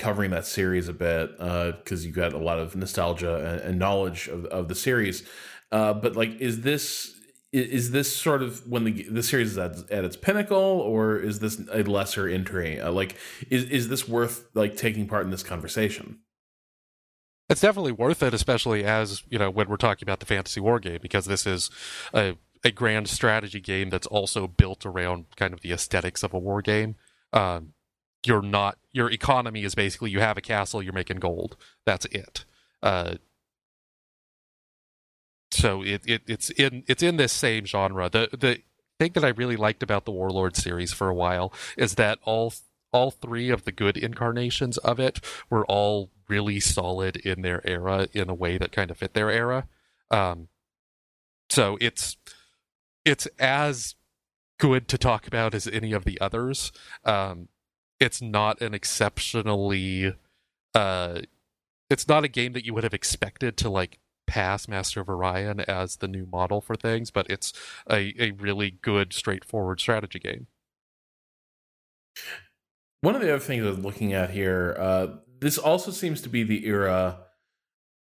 covering that series a bit because you got a lot of nostalgia and, and knowledge of, of the series. Uh, but like, is this is this sort of when the the series is at, at its pinnacle, or is this a lesser entry? Uh, like, is is this worth like taking part in this conversation? It's definitely worth it, especially as you know when we're talking about the fantasy war game, because this is a a grand strategy game that's also built around kind of the aesthetics of a war game. Um, you're not your economy is basically you have a castle, you're making gold. That's it. Uh, so it, it it's in it's in this same genre. The the thing that I really liked about the Warlord series for a while is that all all three of the good incarnations of it were all really solid in their era in a way that kind of fit their era. Um, so it's it's as good to talk about as any of the others. Um, it's not an exceptionally, uh, it's not a game that you would have expected to like pass Master of Orion as the new model for things, but it's a, a really good, straightforward strategy game. One of the other things I was looking at here, uh, this also seems to be the era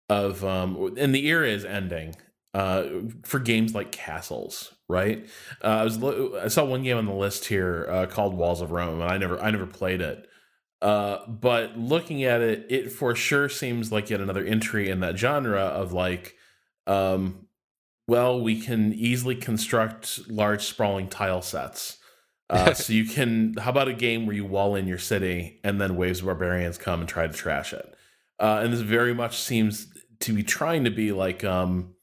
of, um, and the era is ending uh, for games like Castles, right? Uh, I was I saw one game on the list here uh, called Walls of Rome, and I never I never played it. Uh, but looking at it, it for sure seems like yet another entry in that genre of like, um, well, we can easily construct large sprawling tile sets. [laughs] Uh, so you can. How about a game where you wall in your city and then waves of barbarians come and try to trash it? Uh, and this very much seems to be trying to be like um,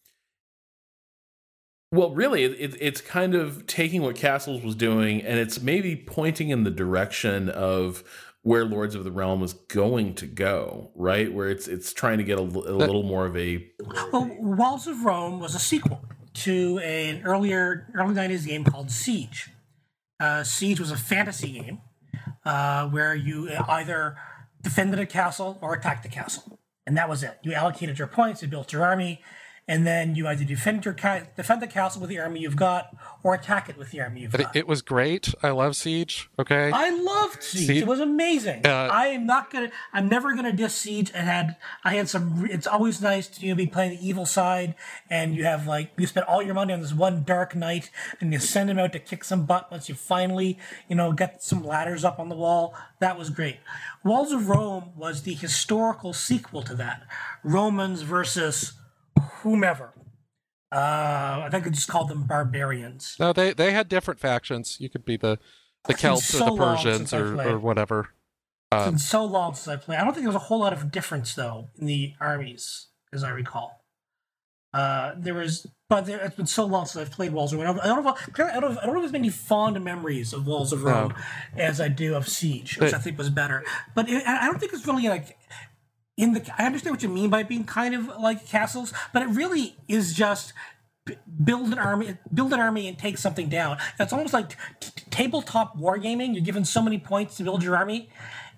well, really, it, it's kind of taking what Castles was doing, and it's maybe pointing in the direction of where Lords of the Realm was going to go, right? Where it's it's trying to get a, a little more of a. Well, Walls of Rome was a sequel to an earlier early '90s game called Siege. Uh, Siege was a fantasy game uh, where you either defended a castle or attacked the castle, and that was it. You allocated your points, you built your army, and then you either defend your ca- defend the castle with the army you've got, or attack it with the army you've But got. it, it was great. I love Siege. Okay. I loved Siege. Siege- It was amazing. Uh, I am not gonna. I'm never gonna diss Siege. It had. I had some. It's always nice to you know, be playing the evil side, and you have like you spend all your money on this one dark knight, and you send him out to kick some butt once you finally you know get some ladders up on the wall. That was great. Walls of Rome was the historical sequel to that. Romans versus whomever. Uh, I think I just called them barbarians. no, they they had different factions. You could be the the Celts so or the Persians or, or whatever. It's Um, been so long since I played. I don't think there was a whole lot of difference though in the armies, as I recall. Uh, there was, but there, it's been so long since I've played Walls of Rome. I don't know. If, I don't know. I don't have as many fond memories of Walls of Rome as I do of Siege, which But- I think was better. But it, I don't think it's really like in the. I understand what you mean by being kind of like castles, but it really is just b- build an army, build an army, and take something down. It's almost like t- t- tabletop wargaming. You're given so many points to build your army,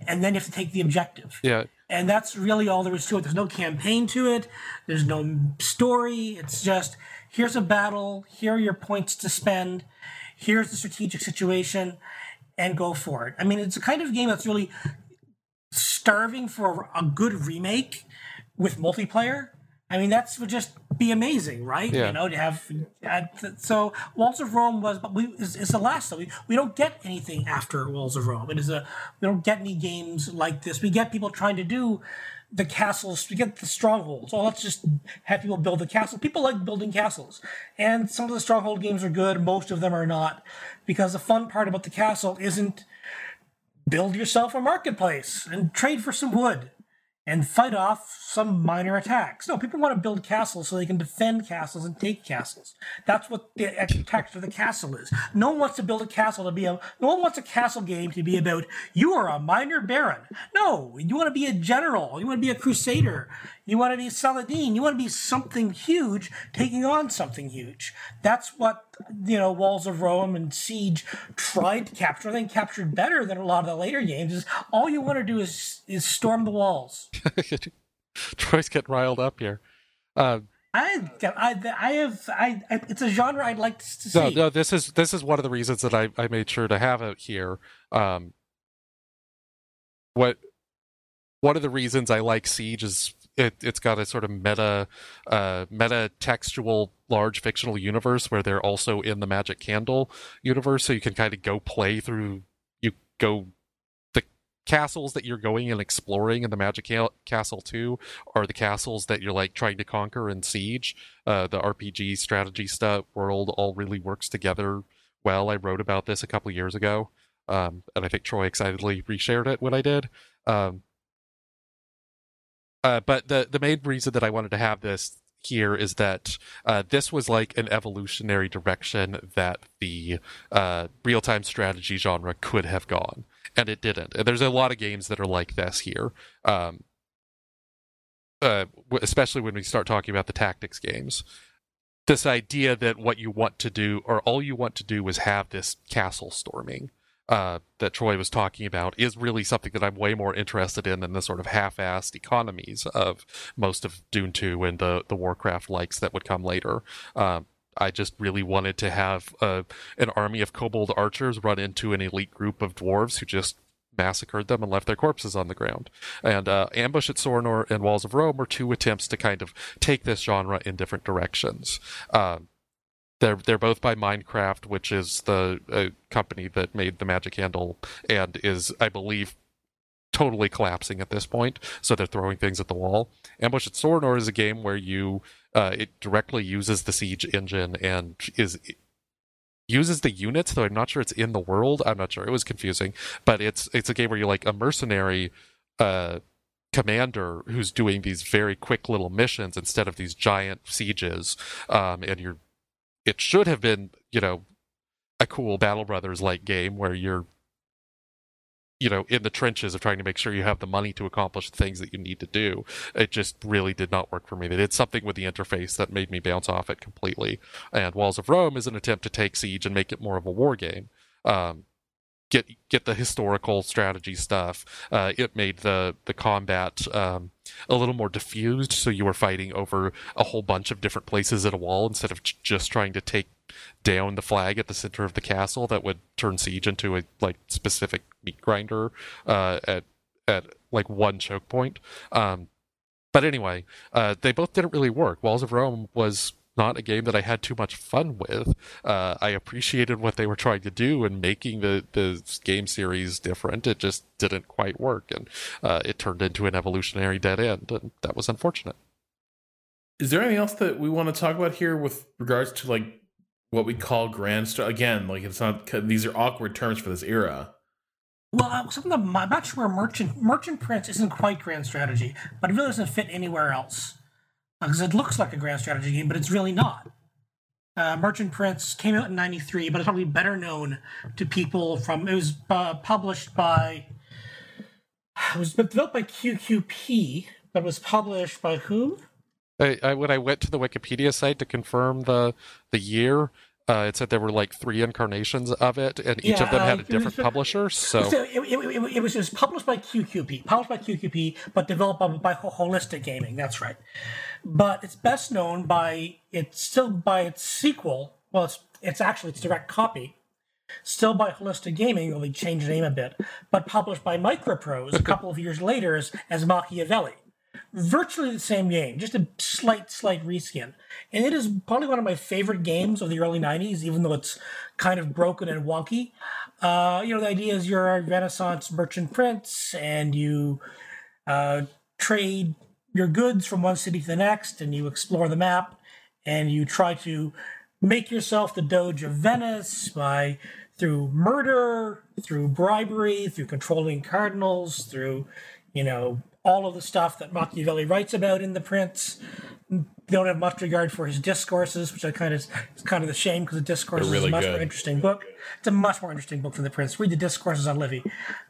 and then you have to take the objective. yeah. And that's really all there is to it. There's no campaign to it. There's no story. It's just here's a battle. Here are your points to spend. Here's the strategic situation, and go for it. I mean, it's a kind of game that's really starving for a good remake with multiplayer. I mean, that's would just be amazing, right? Yeah. You know, to have. Uh, so Walls of Rome was, but we is, is the last. though. we we don't get anything after Walls of Rome. It is a we don't get any games like this. We get people trying to do the castles. We get the strongholds. Oh, let's just have people build the castle. People like building castles, and some of the stronghold games are good. Most of them are not, because the fun part about the castle isn't build yourself a marketplace and trade for some wood and fight off some minor attacks. No, people want to build castles so they can defend castles and take castles. That's what the architecture of the castle is. No one wants to build a castle to be a. No one wants a castle game to be about you are a minor baron. No, you want to be a general. You want to be a crusader. You want to be Saladin. You want to be something huge, taking on something huge. That's what you know. Walls of Rome and Siege tried to capture. I think captured better than a lot of the later games. Is all you want to do is is storm the walls. [laughs] Troy's getting riled up here. Uh, I, I, I have, I, I, it's a genre I'd like to see. no, no, this is this is one of the reasons that I, I made sure to have it here. Um, what one of the reasons I like Siege is it, it's got a sort of meta uh, meta textual large fictional universe where they're also in the Magic Candle universe, so you can kind of go play through. You go the castles that you're going and exploring in the Magic Ca- Castle 2 are the castles that you're like trying to conquer in Siege. Uh, the RPG strategy stuff world all really works together well. I wrote about this a couple years ago, um, and I think Troy excitedly reshared it when I did. Um, uh, but the the main reason that I wanted to have this here is that uh, this was like an evolutionary direction that the uh, real time strategy genre could have gone, and it didn't. And there's a lot of games that are like this here. Um, uh, especially when we start talking about the tactics games. this idea that what you want to do or all you want to do is have this castle storming uh, that Troy was talking about is really something that I'm way more interested in than the sort of half-assed economies of most of Dune 2 and the the Warcraft likes that would come later. Uh, I just really wanted to have uh, an army of kobold archers run into an elite group of dwarves who just massacred them and left their corpses on the ground. And uh, Ambush at Sorinor and Walls of Rome were two attempts to kind of take this genre in different directions. Uh, they're they're both by MindCraft, which is the uh, company that made the Magic Candle and is, I believe, totally collapsing at this point. So they're throwing things at the wall. Ambush at Sorinor is a game where you uh, it directly uses the siege engine and is uses the units, though I'm not sure it's in the world. I'm not sure. It was confusing, but it's it's a game where you're like a mercenary uh, commander who's doing these very quick little missions instead of these giant sieges, um, and you're. It should have been, you know, a cool Battle Brothers like game where you're you know in the trenches of trying to make sure you have the money to accomplish the things that you need to do. It just really did not work for me. They did something with the interface that made me bounce off it completely. And walls of rome is an attempt to take siege and make it more of a war game. Um, get get the historical strategy stuff uh, it made the the combat um, a little more diffused so you were fighting over a whole bunch of different places at a wall instead of just trying to take down the flag at the center of the castle that would turn siege into a like specific meat grinder uh, at at like one choke point. Um, but anyway, uh, they both didn't really work. Walls of Rome was not a game that I had too much fun with. Uh, I appreciated what they were trying to do and making the, the game series different. It just didn't quite work, and uh, it turned into an evolutionary dead end, and that was unfortunate. Is there anything else that we want to talk about here with regards to like what we call grand strategy. Again, like it's not these are awkward terms for this era. Well, uh, something that, I'm not sure merchant merchant prince isn't quite grand strategy, but it really doesn't fit anywhere else because uh, it looks like a grand strategy game, but it's really not. Uh, Merchant Prince came out in '93, but it's probably better known to people from. It was uh, published by. It was developed by QQP, but it was published by who? I, I, when I went to the Wikipedia site to confirm the the year, uh, it said there were like three incarnations of it, and each yeah, of them had a different publisher. So it, it, it, it, was, it was published by QQP, published by QQP, but developed by, by Holistic Gaming. That's right. But it's best known by it's still by its sequel. Well, it's it's actually its direct copy, still by Holistic Gaming. Only changed the name a bit, but published by Microprose a couple of years later as, as Machiavelli virtually the same game, just a slight, slight reskin. And it is probably one of my favorite games of the early 90s, even though it's kind of broken and wonky. Uh, you know, the idea is you're a Renaissance merchant prince and you uh, trade your goods from one city to the next and you explore the map and you try to make yourself the Doge of Venice by through murder, through bribery, through controlling cardinals, through, you know, all of the stuff that Machiavelli writes about in The Prince. Don't have much regard for his discourses, which I kind of is kind of the shame because the discourses really is a much good. more interesting book. It's a much more interesting book than The Prince. Read the discourses on Livy.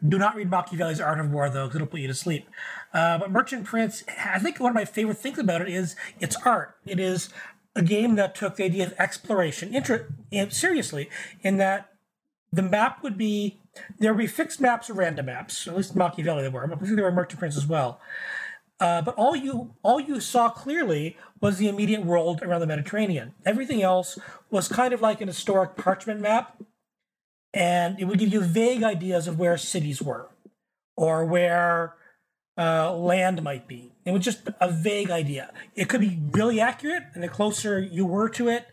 Do not read Machiavelli's Art of War though, because it'll put you to sleep. Uh, but Merchant Prince, I think one of my favorite things about it is its art. It is a game that took the idea of exploration inter- seriously, in that the map would be there would be fixed maps or random maps. At least in Machiavelli there were. I think there were Merchant Prince as well. Uh, but all you all you saw clearly was the immediate world around the Mediterranean. Everything else was kind of like an historic parchment map, and it would give you vague ideas of where cities were, or where uh, land might be. It was just a vague idea. It could be really accurate, and the closer you were to it,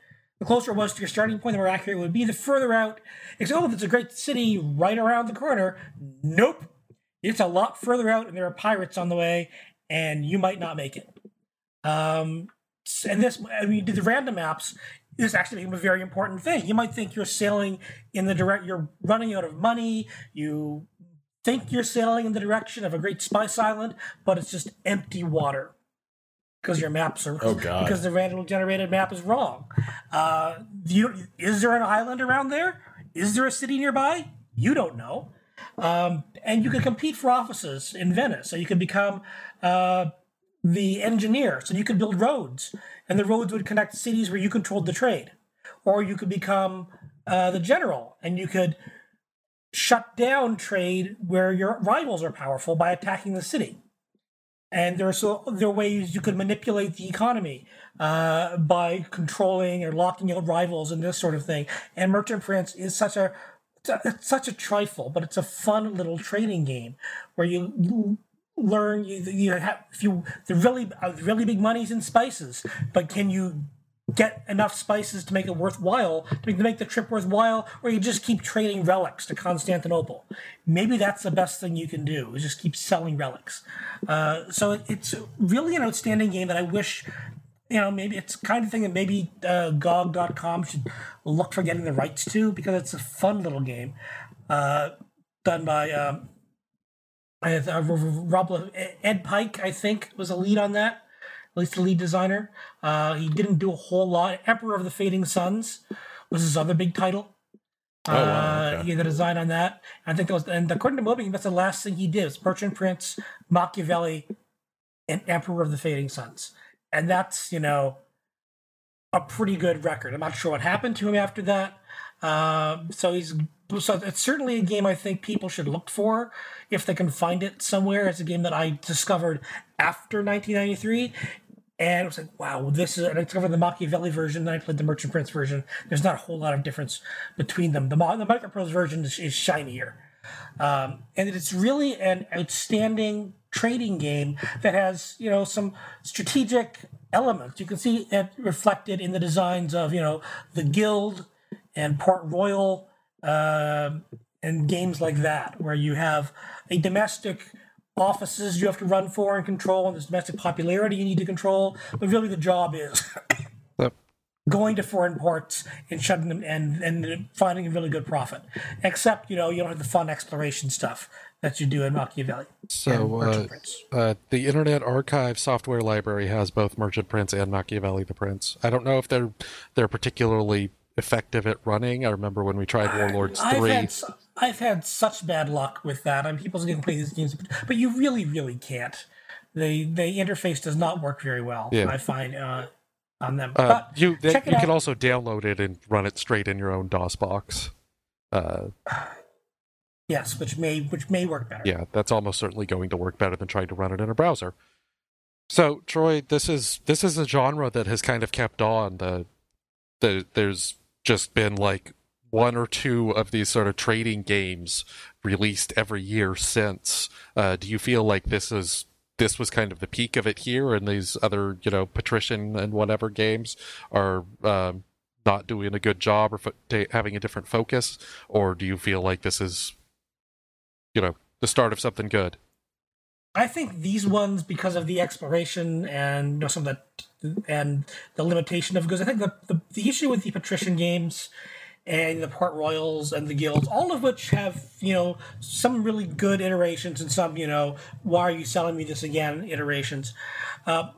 the closer it was to your starting point, the more accurate it would be. The further out, it's oh, it's a great city right around the corner. Nope, it's a lot further out, and there are pirates on the way, and you might not make it. Um, and this, I mean, the random maps This actually became a very important thing. You might think you're sailing in the direct, you're running out of money. You think you're sailing in the direction of a great spice island, but it's just empty water because your maps are oh god because the randomly generated map is wrong. Uh, you, is there an island around there? Is there a city nearby? You don't know. Um, and you can compete for offices in Venice. So you can become uh, the engineer. So you could build roads, and the roads would connect cities where you controlled the trade. Or you could become uh, the general, and you could shut down trade where your rivals are powerful by attacking the city. And there are so there are ways you could manipulate the economy uh, by controlling or locking out rivals and this sort of thing. And Merchant Prince is such a it's such a trifle, but it's a fun little trading game where you learn you, you have if you the really uh, really big money's in spices, but can you get enough spices to make it worthwhile, to make, the trip worthwhile, or you just keep trading relics to Constantinople. Maybe that's the best thing you can do, is just keep selling relics. Uh, so it's really an outstanding game that I wish, you know, maybe it's kind of thing that maybe uh, GOG.com should look for getting the rights to, because it's a fun little game uh, done by um, Rob, Ed Pike, I think, was a lead on that at least the lead designer. Uh, he didn't do a whole lot. Emperor of the Fading Suns was his other big title. Oh, wow, okay. uh, he had the design on that. I think that was, and according to Moby, that's the last thing he did. Was Merchant Prince, Machiavelli, and Emperor of the Fading Suns, and that's you know a pretty good record. I'm not sure what happened to him after that. Uh, so he's so it's certainly a game I think people should look for if they can find it somewhere. It's a game that I discovered after 1993, and it was like, wow, this is. And I discovered the Machiavelli version, then I played the Merchant Prince version. There's not a whole lot of difference between them. The, the Micro Prose version is, is shinier. Um, and it's really an outstanding trading game that has, you know, some strategic elements. You can see it reflected in the designs of, you know, the Guild and Port Royal uh, and games like that, where you have a domestic offices you have to run for and control, and there's domestic popularity you need to control. But really, the job is [coughs] yep. going to foreign ports and shutting them and and finding a really good profit. Except you know you don't have the fun exploration stuff that you do in Machiavelli. So uh, uh, the Internet Archive software library has both Merchant Prince and Machiavelli the Prince. I don't know if they're they're particularly effective at running. I remember when we tried Warlords I've three. Had, I've had such bad luck with that. I mean, people can play these games, but you really, really can't. The the interface does not work very well. Yeah. I find uh, on them. Uh, but you you can also download it and run it straight in your own DOS box. Uh, yes, which may which may work better. Yeah, that's almost certainly going to work better than trying to run it in a browser. So, Troy, this is this is a genre that has kind of kept on. The the there's just been like one or two of these sort of trading games released every year since. Uh, do you feel like this is this was kind of the peak of it here, and these other you know patrician and whatever games are um, not doing a good job or fo- having a different focus, or do you feel like this is you know the start of something good? I think these ones, because of the exploration and you know, some of the and the limitation of goods, I think the, the, the issue with the patrician games and the port royals and the guilds, all of which have you know some really good iterations and some you know why are you selling me this again iterations. Uh,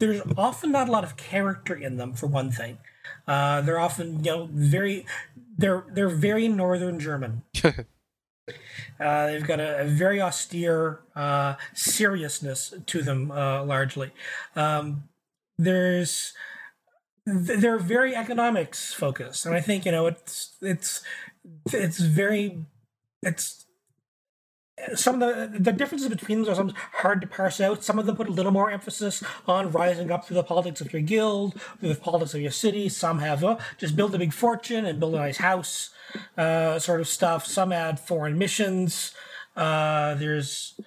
there's often not a lot of character in them for one thing. Uh, they're often you know very they're they're very northern German. [laughs] Uh, they've got a, a very austere uh, seriousness to them, uh, largely. Um, there's they're very economics focused, and I think you know it's it's it's very it's some of the the differences between them are some hard to parse out. Some of them put a little more emphasis on rising up through the politics of your guild, through the politics of your city. Some have uh, just build a big fortune and build a nice house, uh, sort of stuff. Some add foreign missions. Uh, there's,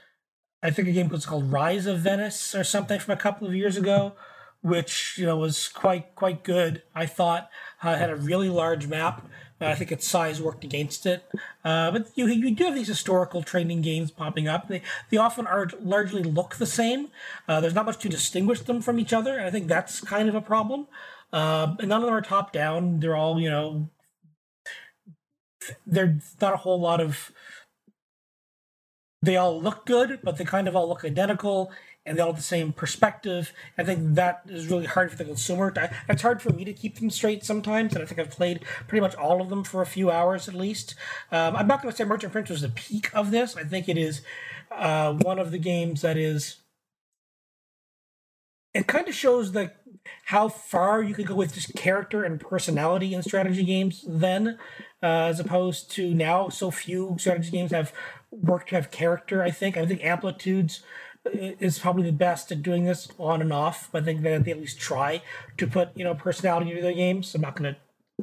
I think, a game was called Rise of Venice or something from a couple of years ago, which you know was quite quite good. I thought uh, had a really large map I think its size worked against it. Uh, but you, you do have these historical training games popping up. They, they often are largely look the same. Uh, there's not much to distinguish them from each other. And I think that's kind of a problem. Uh, and none of them are top down. They're all, you know, there's not a whole lot of. They all look good, but they kind of all look identical and they all have the same perspective. I think that is really hard for the consumer. It's hard for me to keep them straight sometimes, and I think I've played pretty much all of them for a few hours at least. Um, I'm not going to say Merchant Prince was the peak of this. I think it is uh, one of the games that is it kind of shows the how far you could go with just character and personality in strategy games then, uh, as opposed to now. So few strategy games have worked to have character. I think. I think Amplitudes is probably the best at doing this on and off. But I think that they at least try to put you know personality into their games. I'm not going to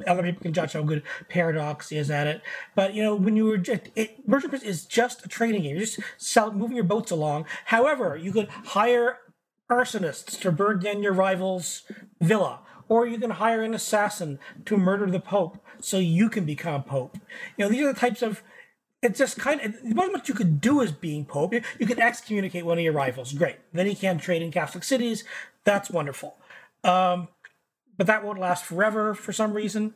other people can judge how good Paradox is at it. But you know, when you were just, it, Merchant Prince is just a trading game. You're just sell, moving your boats along. However, you could hire arsonists to burn down your rival's villa, or you can hire an assassin to murder the Pope so you can become Pope. You know, these are the types of it's just kind of it wasn't what you could do as being pope. You could excommunicate one of your rivals, great. Then he can't trade in Catholic cities. That's wonderful. Um, but that won't last forever for some reason.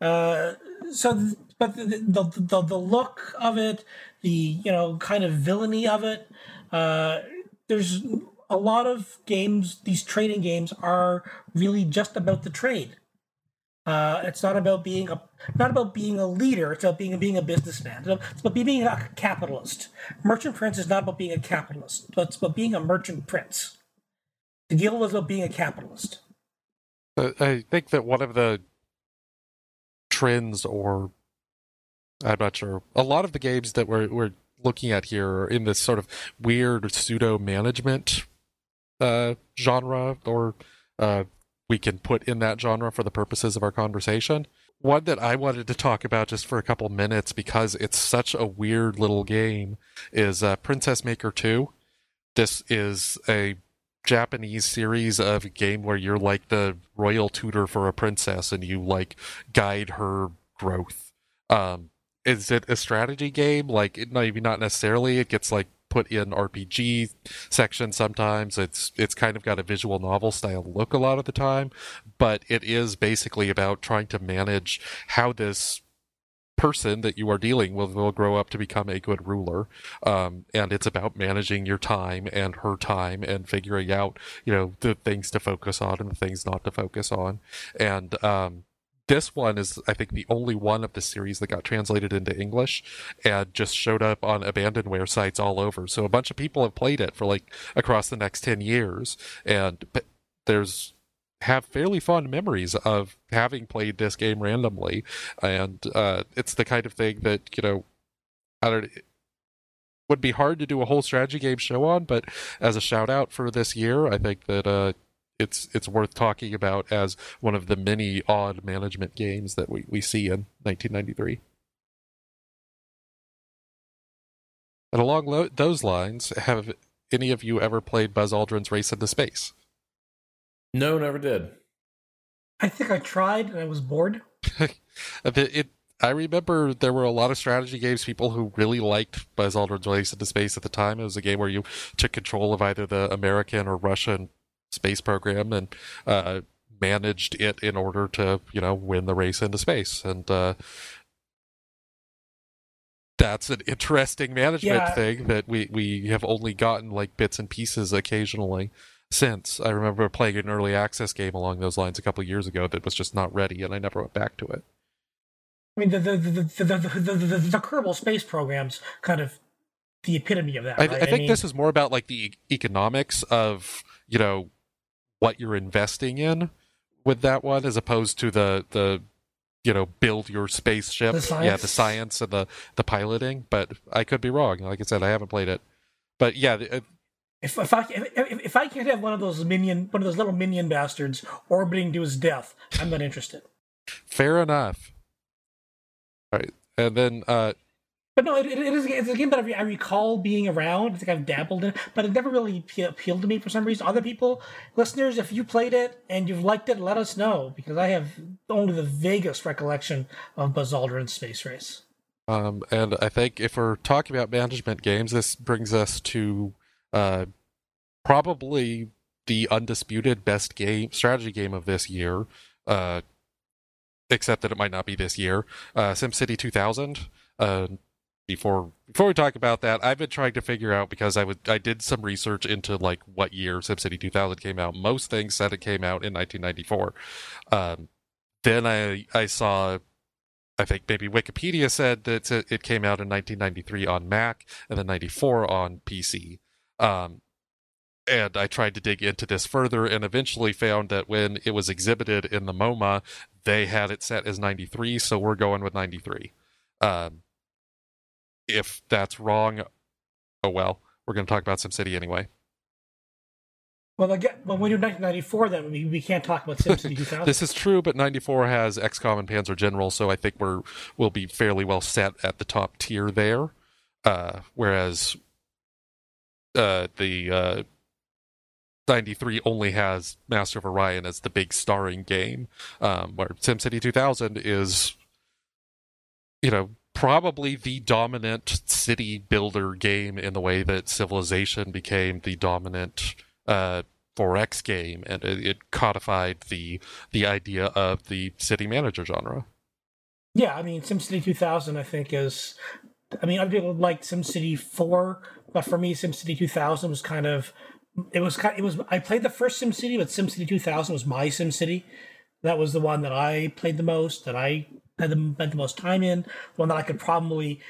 Uh, so, but the, the, the the look of it, the you know kind of villainy of it. Uh, there's a lot of games. These trading games are really just about the trade. Uh, it's not about being a not about being a leader. It's about being being a businessman. It's about being a capitalist. Merchant Prince is not about being a capitalist, but it's about being a merchant prince. The guild is about being a capitalist. I think that one of the trends, or I'm not sure, a lot of the games that we're we're looking at here are in this sort of weird pseudo management uh, genre, or uh, we can put in that genre for the purposes of our conversation. One that I wanted to talk about just for a couple minutes because it's such a weird little game is uh, Princess Maker 2. This is a Japanese series of game where you're like the royal tutor for a princess and you like guide her growth. Um, is it a strategy game? Like, maybe not necessarily. It gets like put in RPG section sometimes. It's it's kind of got a visual novel style look a lot of the time, but it is basically about trying to manage how this person that you are dealing with will grow up to become a good ruler. Um, and it's about managing your time and her time and figuring out, you know, the things to focus on and the things not to focus on. And, um, this one is, I think, the only one of the series that got translated into English and just showed up on abandonware sites all over. So a bunch of people have played it for like across the next 10 years. And there's have fairly fond memories of having played this game randomly, and uh, it's the kind of thing that you know, I don't. would be hard to do a whole strategy game show on, but as a shout out for this year, I think that uh, it's it's worth talking about as one of the many odd management games that we, we see in 1993. And along lo- those lines, have any of you ever played Buzz Aldrin's Race into Space? No, never did. I think I tried and I was bored. [laughs] [laughs] it, I remember there were a lot of strategy games people who really liked Buzz Aldrin's Race into Space at the time. It was a game where you took control of either the American or Russian space program and uh, managed it in order to, you know, win the race into space. And uh, that's an interesting management yeah. thing that we, we have only gotten like bits and pieces occasionally since. I remember playing an early access game along those lines a couple years ago that was just not ready, and I never went back to it. I mean, the the the the, the, the, the Kerbal space programs kind of the epitome of that. I, right? I think I mean, this is more about like the economics of you know what you're investing in with that one, as opposed to the the you know build your spaceship. The yeah, the science and the the piloting. But I could be wrong. Like I said, I haven't played it. But yeah, uh, if, if I if, if I can't have one of those minion one of those little minion bastards orbiting to his death, I'm not interested. Fair enough. All right, and then. uh But no, it, it is it's a game that I, recall being around. I think I've dabbled in, it, but it never really appealed to me for some reason. Other people, listeners, if you played it and you've liked it, let us know because I have only the vaguest recollection of Buzz Aldrin Space Race. Um, and I think if we're talking about management games, this brings us to uh, probably the undisputed best game strategy game of this year. Uh, except that it might not be this year. Uh, SimCity 2000. Uh, before before we talk about that, I've been trying to figure out because I would I did some research into like what year SimCity 2000 came out. Most things said it came out in 1994. Um, then I I saw I think maybe Wikipedia said that it came out in 1993 on Mac and then 94 on PC. Um, and I tried to dig into this further and eventually found that when it was exhibited in the MoMA, they had it set as 93, so we're going with 93. Um, if that's wrong, oh well. We're going to talk about SimCity anyway. Well, again, when we do 1994, then we, we can't talk about SimCity [laughs] 2000. this is true, but 94 has XCOM and Panzer General, so I think we're we'll be fairly well set at the top tier there. Uh, whereas uh, the uh, 93 only has Master of Orion as the big starring game, um, where SimCity 2000 is, you know, probably the dominant city builder game in the way that Civilization became the dominant uh, 4X game, and it, it codified the the idea of the city manager genre. Yeah, I mean, SimCity 2000, I think, is. I mean, other people like SimCity 4, but for me, SimCity 2000 was kind of. It was kind. It was. I played the first SimCity, but SimCity 2000 was my SimCity. That was the one that I played the most, that I had the, spent the most time in, one that I could probably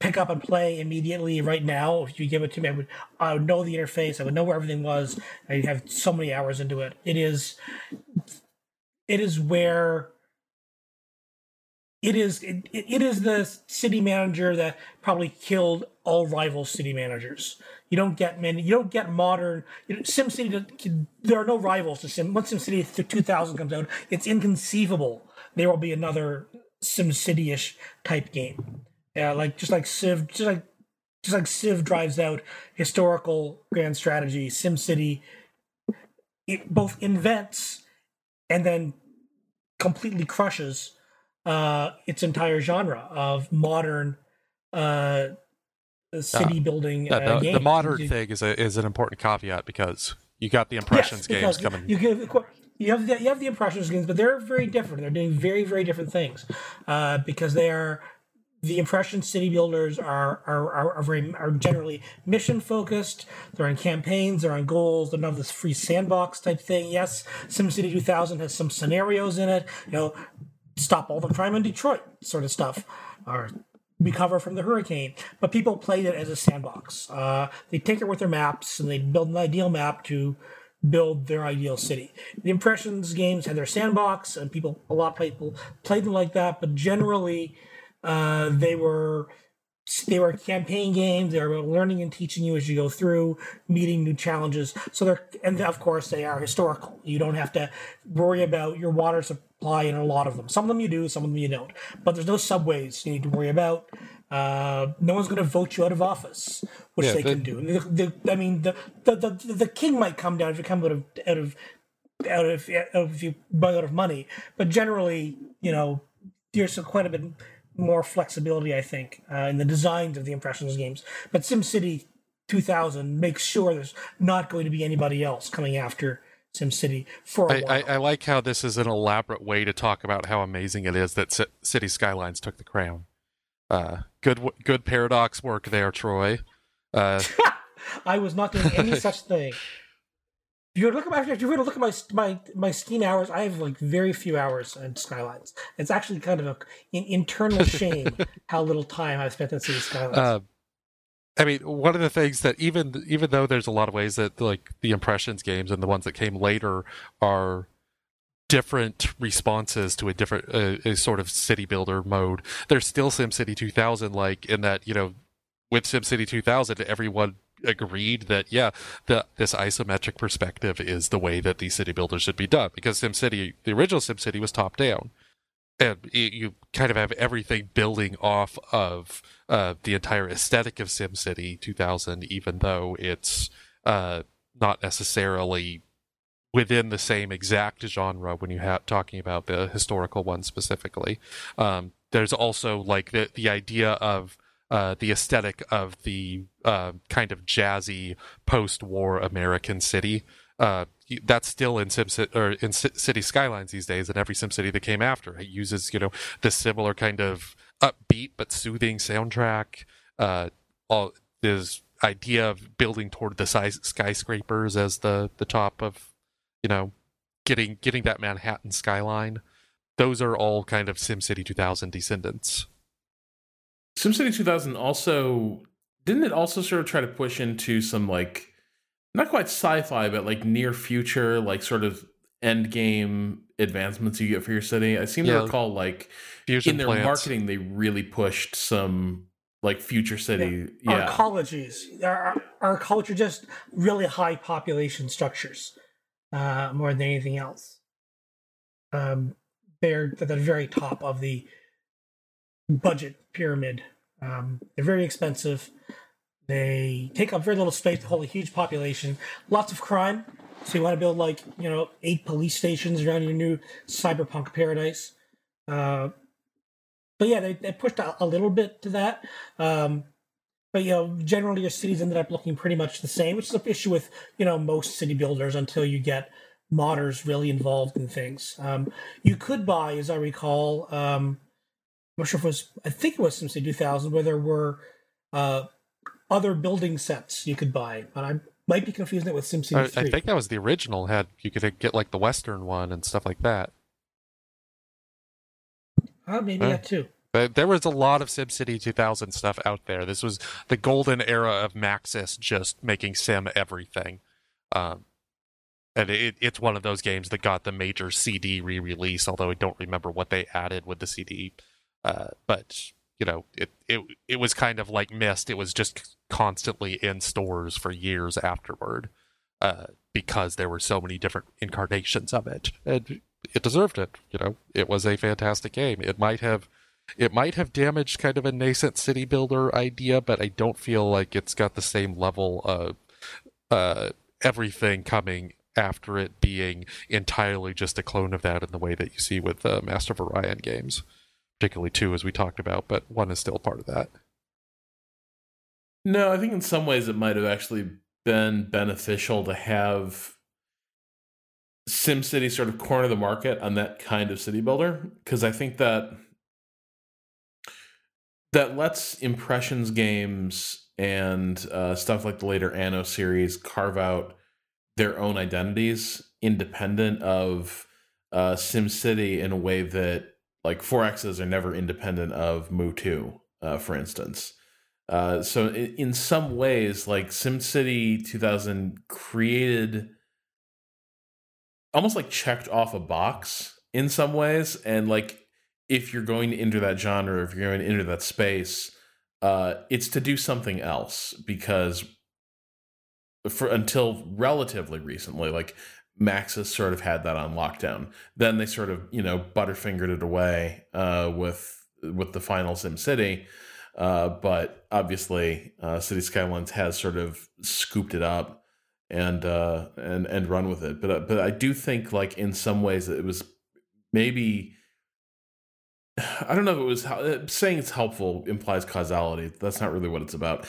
pick up and play immediately right now. If you give it to me, I would, I would know the interface. I would know where everything was. I have so many hours into it. It is, it is where it is. It, it is the city manager that probably killed all rival city managers. You don't get many. You don't get modern. You know, SimCity. There are no rivals to Sim. Once SimCity 2000 comes out, it's inconceivable there will be another SimCity-ish type game. Yeah, like just like Civ, just like just like Civ drives out historical grand strategy, SimCity it both invents and then completely crushes uh, its entire genre of modern uh, city uh, building. Uh, the, the, modern thing is a, is an important caveat because you got the impressions yes, games coming. You give you have the, you have the impressions games, but they're very different. They're doing very very different things uh, because they are the impression city builders are are, are, are very are generally mission focused. They're on campaigns. They're on goals. They're not this free sandbox type thing. Yes, SimCity 2000 has some scenarios in it. You know, stop all the crime in Detroit sort of stuff, or recover from the hurricane. But people played it as a sandbox. Uh, they tinker with their maps and they build an ideal map to build their ideal city. The Impressions games had their sandbox, and people, a lot of people played them like that. But generally, uh, they were they were campaign games. They were learning and teaching you as you go through, meeting new challenges. So they're and of course they are historical. You don't have to worry about your water supply in a lot of them. Some of them you do, some of them you don't. But there's no subways you need to worry about. Uh, no one's going to vote you out of office, which yeah, they can do. The, the, I mean, the, the, the the king might come down if you come out of out of out of, if you run out of money, but generally, you know, there's quite a bit more flexibility, I think, uh, in the designs of the impressions games. But SimCity 2000 makes sure there's not going to be anybody else coming after SimCity for a I, I, I, like how this is an elaborate way to talk about how amazing it is that C- City Skylines took the crown. Uh, good, good paradox work there, Troy. Uh, [laughs] I was not doing any [laughs] such thing. If you look at my, if you were to look at my my my Steam hours, I have like very few hours in Skylines. It's actually kind of a, an internal shame [laughs] how little time I've spent in City Skylines. Uh, I mean, one of the things that even even though there's a lot of ways that like the impressions games and the ones that came later are different responses to a different uh, a sort of city builder mode. There's still SimCity 2000, like in that you know, with SimCity 2000, everyone agreed that yeah, the this isometric perspective is the way that these city builders should be done because SimCity, the original SimCity, was top down. And you kind of have everything building off of uh, the entire aesthetic of SimCity 2000, even though it's uh, not necessarily within the same exact genre when you have talking about the historical one specifically. Um, there's also like the the idea of uh, the aesthetic of the uh, kind of jazzy post-war American city. That's still in Sim or in C- City Skylines these days, and every Sim City that came after it uses you know this similar kind of upbeat but soothing soundtrack. Uh, all this idea of building toward the size skyscrapers as the the top of you know, getting getting that Manhattan skyline. Those are all kind of SimCity 2000 descendants. SimCity 2000 also didn't it also sort of try to push into some like not quite sci-fi, but like near future, like sort of end game advancements you get for your city. I seem Yeah. to recall like Fusion in their plants. marketing they really pushed some like future city. Our Yeah. ecologies, our, our, our culture, just really high population structures, uh, more than anything else. Um, they're at the very top of the budget pyramid. Um, they're very expensive. They take up very little space to hold a huge population. Lots of crime. So you want to build like you know eight police stations around your new cyberpunk paradise. Uh, but yeah, they, they pushed a, a little bit to that. Um, but you know, generally your cities ended up looking pretty much the same, which is an issue with you know most city builders until you get modders really involved in things. Um, you could buy, as I recall, um, I'm not sure if it was, I think it was SimCity 2000, where there were uh, other building sets you could buy, but I might be confusing it with SimCity I, 3. I think that was the original. Had you could get like the Western one and stuff like that. Uh, maybe that too. But there was a lot of SimCity 2000 stuff out there. This was the golden era of Maxis just making Sim everything. Um, and it, it's one of those games that got the major CD re-release, although I don't remember what they added with the CD. Uh, but you know, it, it it was kind of like Myst. It was just constantly in stores for years afterward, uh, because there were so many different incarnations of it, and it deserved it. You know, it was a fantastic game. It might have it might have damaged kind of a nascent city builder idea, but I don't feel like it's got the same level of uh, everything coming after it being entirely just a clone of that in the way that you see with uh, Master of Orion games, particularly two, as we talked about, but one is still part of that. No, I think in some ways it might have actually been beneficial to have SimCity sort of corner the market on that kind of city builder because I think that that lets impressions games and uh, stuff like the later Anno series carve out their own identities independent of uh, SimCity in a way that like 4Xs are never independent of MOO 2, uh, for instance. Uh, so in, in some ways, like SimCity 2000 created almost like checked off a box in some ways, and like if you're going to enter that genre, if you're going to enter that space, uh, it's to do something else because for until relatively recently, like Maxis sort of had that on lockdown. Then they sort of you know butterfingered it away uh, with with the final SimCity. Uh, but obviously, uh, City Skylines has sort of scooped it up and uh, and and run with it. But uh, but I do think like in some ways it was maybe I don't know if it was uh, saying it's helpful implies causality. That's not really what it's about.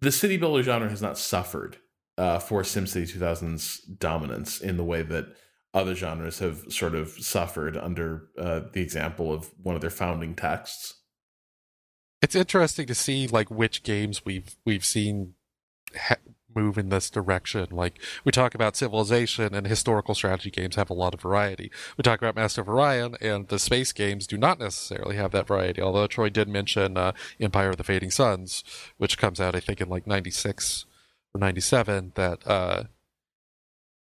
The city builder genre has not suffered uh, for SimCity 2000's dominance in the way that other genres have sort of suffered under uh, the example of one of their founding texts. It's interesting to see like which games we've we've seen ha- move in this direction. Like we talk about civilization and historical strategy games have a lot of variety. We talk about Master of Orion and the space games do not necessarily have that variety. Although Troy did mention uh, Empire of the Fading Suns, which comes out I think in like '96 or '97. That uh,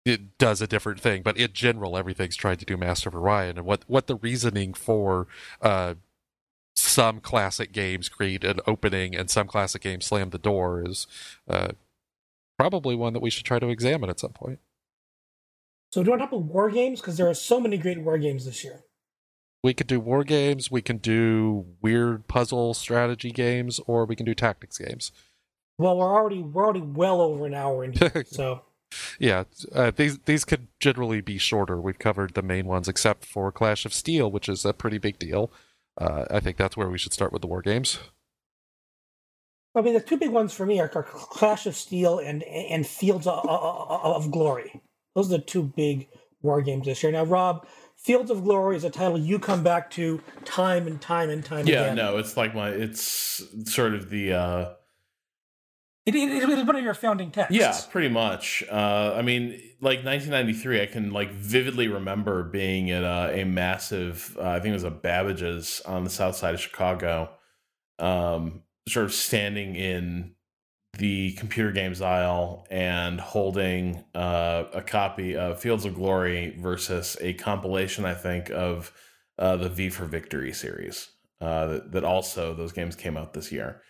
it does a different thing, but in general, everything's trying to do Master of Orion. And what what the reasoning for uh, some classic games create an opening and some classic games slam the door is uh, probably one that we should try to examine at some point. So do you want to talk about war games? Because there are so many great war games this year. We could do war games, we can do weird puzzle strategy games, or we can do tactics games. Well, we're already we're already well over an hour in here, [laughs] so Yeah, uh, these these could generally be shorter. We've covered the main ones, except for Clash of Steel, which is a pretty big deal. Uh, I think that's where we should start with the war games. I mean the two big ones for me are, are Clash of Steel and and Fields of, of, of Glory. Those are the two big war games this year. Now, Rob, Fields of Glory is a title you come back to time and time and time Yeah, again. Yeah, no, it's like my it's sort of the uh It, it, it is one of your founding texts. Yeah, pretty much. Uh, I mean, like 1993, I can like vividly remember being at a massive, uh, I think it was a Babbage's on the south side of Chicago, um, sort of standing in the computer games aisle and holding uh, a copy of Fields of Glory versus a compilation, I think, of uh, the V for Victory series. Uh, that, that, also those games came out this year.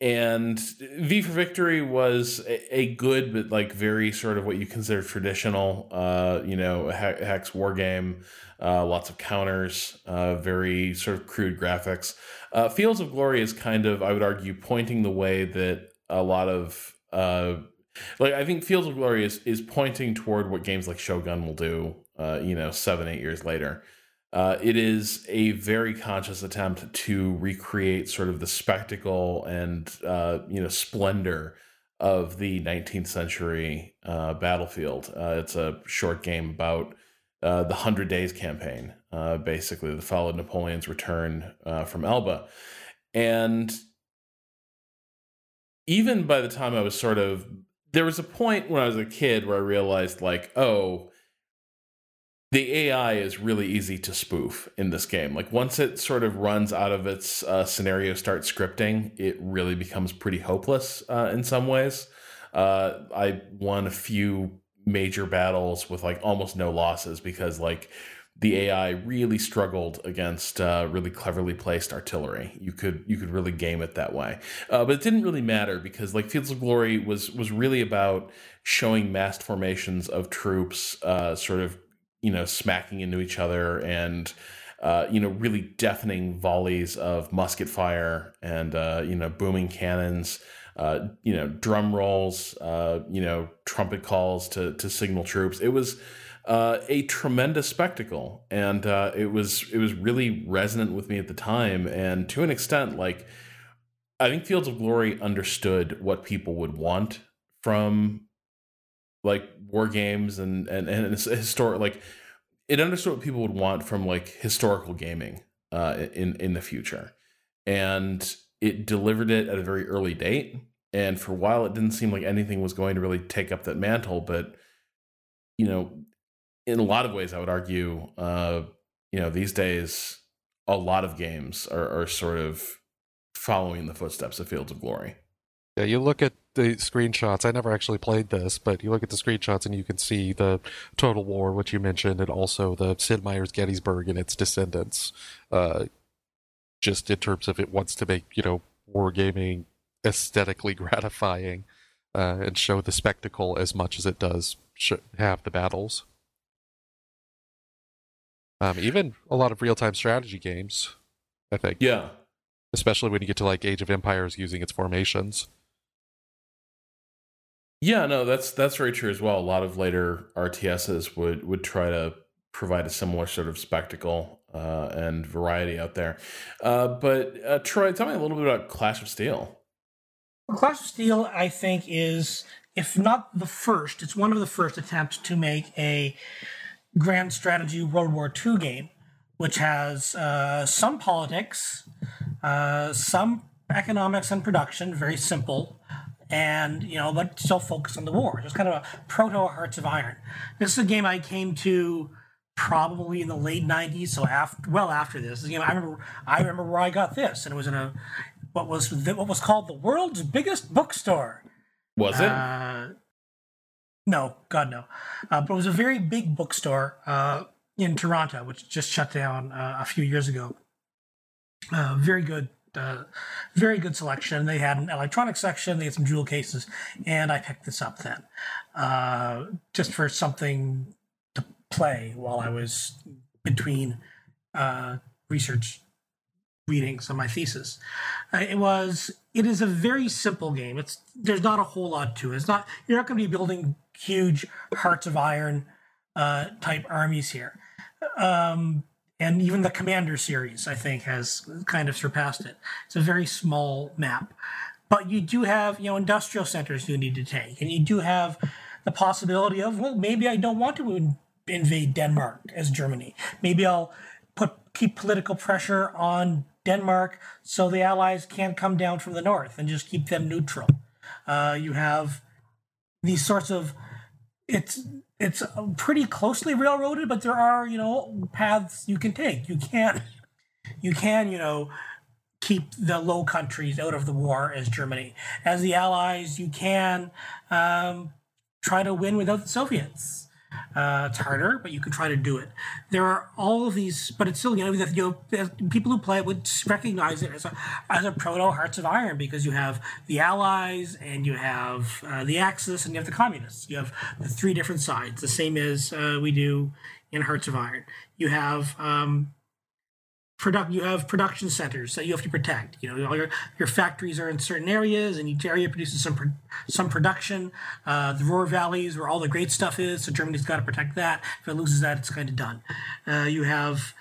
And V for Victory was a, a, good but like very sort of what you consider traditional, uh, you know, hex war game. Uh, lots of counters, uh, very sort of crude graphics. Uh, Fields of Glory is kind of, I would argue, pointing the way that a lot of uh, like I think Fields of Glory is is pointing toward what games like Shogun will do. Uh, you know, seven eight years later. Uh, it is a very conscious attempt to recreate sort of the spectacle and uh, you know splendor of the 19th century uh, battlefield. Uh, it's a short game about uh, the Hundred Days campaign, uh, basically that followed Napoleon's return from Elba, and even by the time I was sort of there was a point when I was a kid where I realized like, oh, the AI is really easy to spoof in this game. Like once it sort of runs out of its uh, scenario start scripting, it really becomes pretty hopeless uh, in some ways. Uh, I won a few major battles with like almost no losses because like the AI really struggled against uh, really cleverly placed artillery. You could you could really game it that way, uh, but it didn't really matter because like Fields of Glory was was really about showing massed formations of troops, uh, sort of you know, smacking into each other and, uh, you know, really deafening volleys of musket fire and, uh, you know, booming cannons, uh, you know, drum rolls, uh, you know, trumpet calls to, to signal troops. It was uh, a tremendous spectacle. And uh, it was, it was really resonant with me at the time. And to an extent, like, I think Fields of Glory understood what people would want from like war games and and and historic like it understood what people would want from like historical gaming uh in in the future. And it delivered it at a very early date. And for a while it didn't seem like anything was going to really take up that mantle. But you know in a lot of ways i would argue uh you know these days a lot of games are, are sort of following the footsteps of fields of glory. Yeah, you look at the screenshots. I never actually played this, but you look at the screenshots and you can see the Total War, which you mentioned, and also the Sid Meier's Gettysburg and its descendants. Uh, just in terms of it wants to make you know wargaming aesthetically [laughs] gratifying uh, and show the spectacle as much as it does sh- have the battles. Um, even a lot of real-time strategy games, I think. Yeah. Especially when you get to like Age of Empires using its formations. Yeah, no, that's that's very true as well. A lot of later RTSs would would try to provide a similar sort of spectacle uh, and variety out there. Uh, but uh, Troy, tell me a little bit about Clash of Steel. Clash of Steel, I think, is if not the first, it's one of the first attempts to make a grand strategy World War II game, which has uh, some politics, uh, some economics and production, very simple, and you know, but still focus on the war. It was kind of a proto Hearts of Iron. This is a game I came to probably in the late '90s, so after well after this. You know, I remember I remember where I got this, and it was in a what was what was called the world's biggest bookstore. Was it? Uh, no, God no. Uh, but it was a very big bookstore uh, in Toronto, which just shut down uh, a few years ago. Uh, very good uh, very good selection. They had an electronic section, they had some jewel cases, and I picked this up then uh, just for something to play while I was between uh, research readings on my thesis. Uh, it was it is a very simple game. It's there's not a whole lot to it. It's not you're not going to be building huge hearts of iron uh, type armies here. Um, and even the Commander series, I think, has kind of surpassed it. It's a very small map, but you do have you know industrial centers you need to take, and you do have the possibility of well, maybe I don't want to in- invade Denmark as Germany. Maybe I'll put keep political pressure on Denmark so the Allies can't come down from the north and just keep them neutral. Uh, you have these sorts of it's it's pretty closely railroaded, but there are you know paths you can take. You can't you can you know keep the Low Countries out of the war as Germany. As the Allies, you can um, try to win without the Soviets. Uh, it's harder, but you can try to do it. There are all of these, but it's still you know that you know, people who play it would recognize it as a as a proto Hearts of Iron because you have the Allies and you have uh, the Axis and you have the Communists. You have the three different sides, the same as uh, we do in Hearts of Iron. You have um, product you have production centers that you have to protect. You know all your, your factories are in certain areas and each area produces some pro- some production. Uh, the Ruhr valleys where all the great stuff is so germany's got to protect that. If it loses that it's kind of done. Uh, you have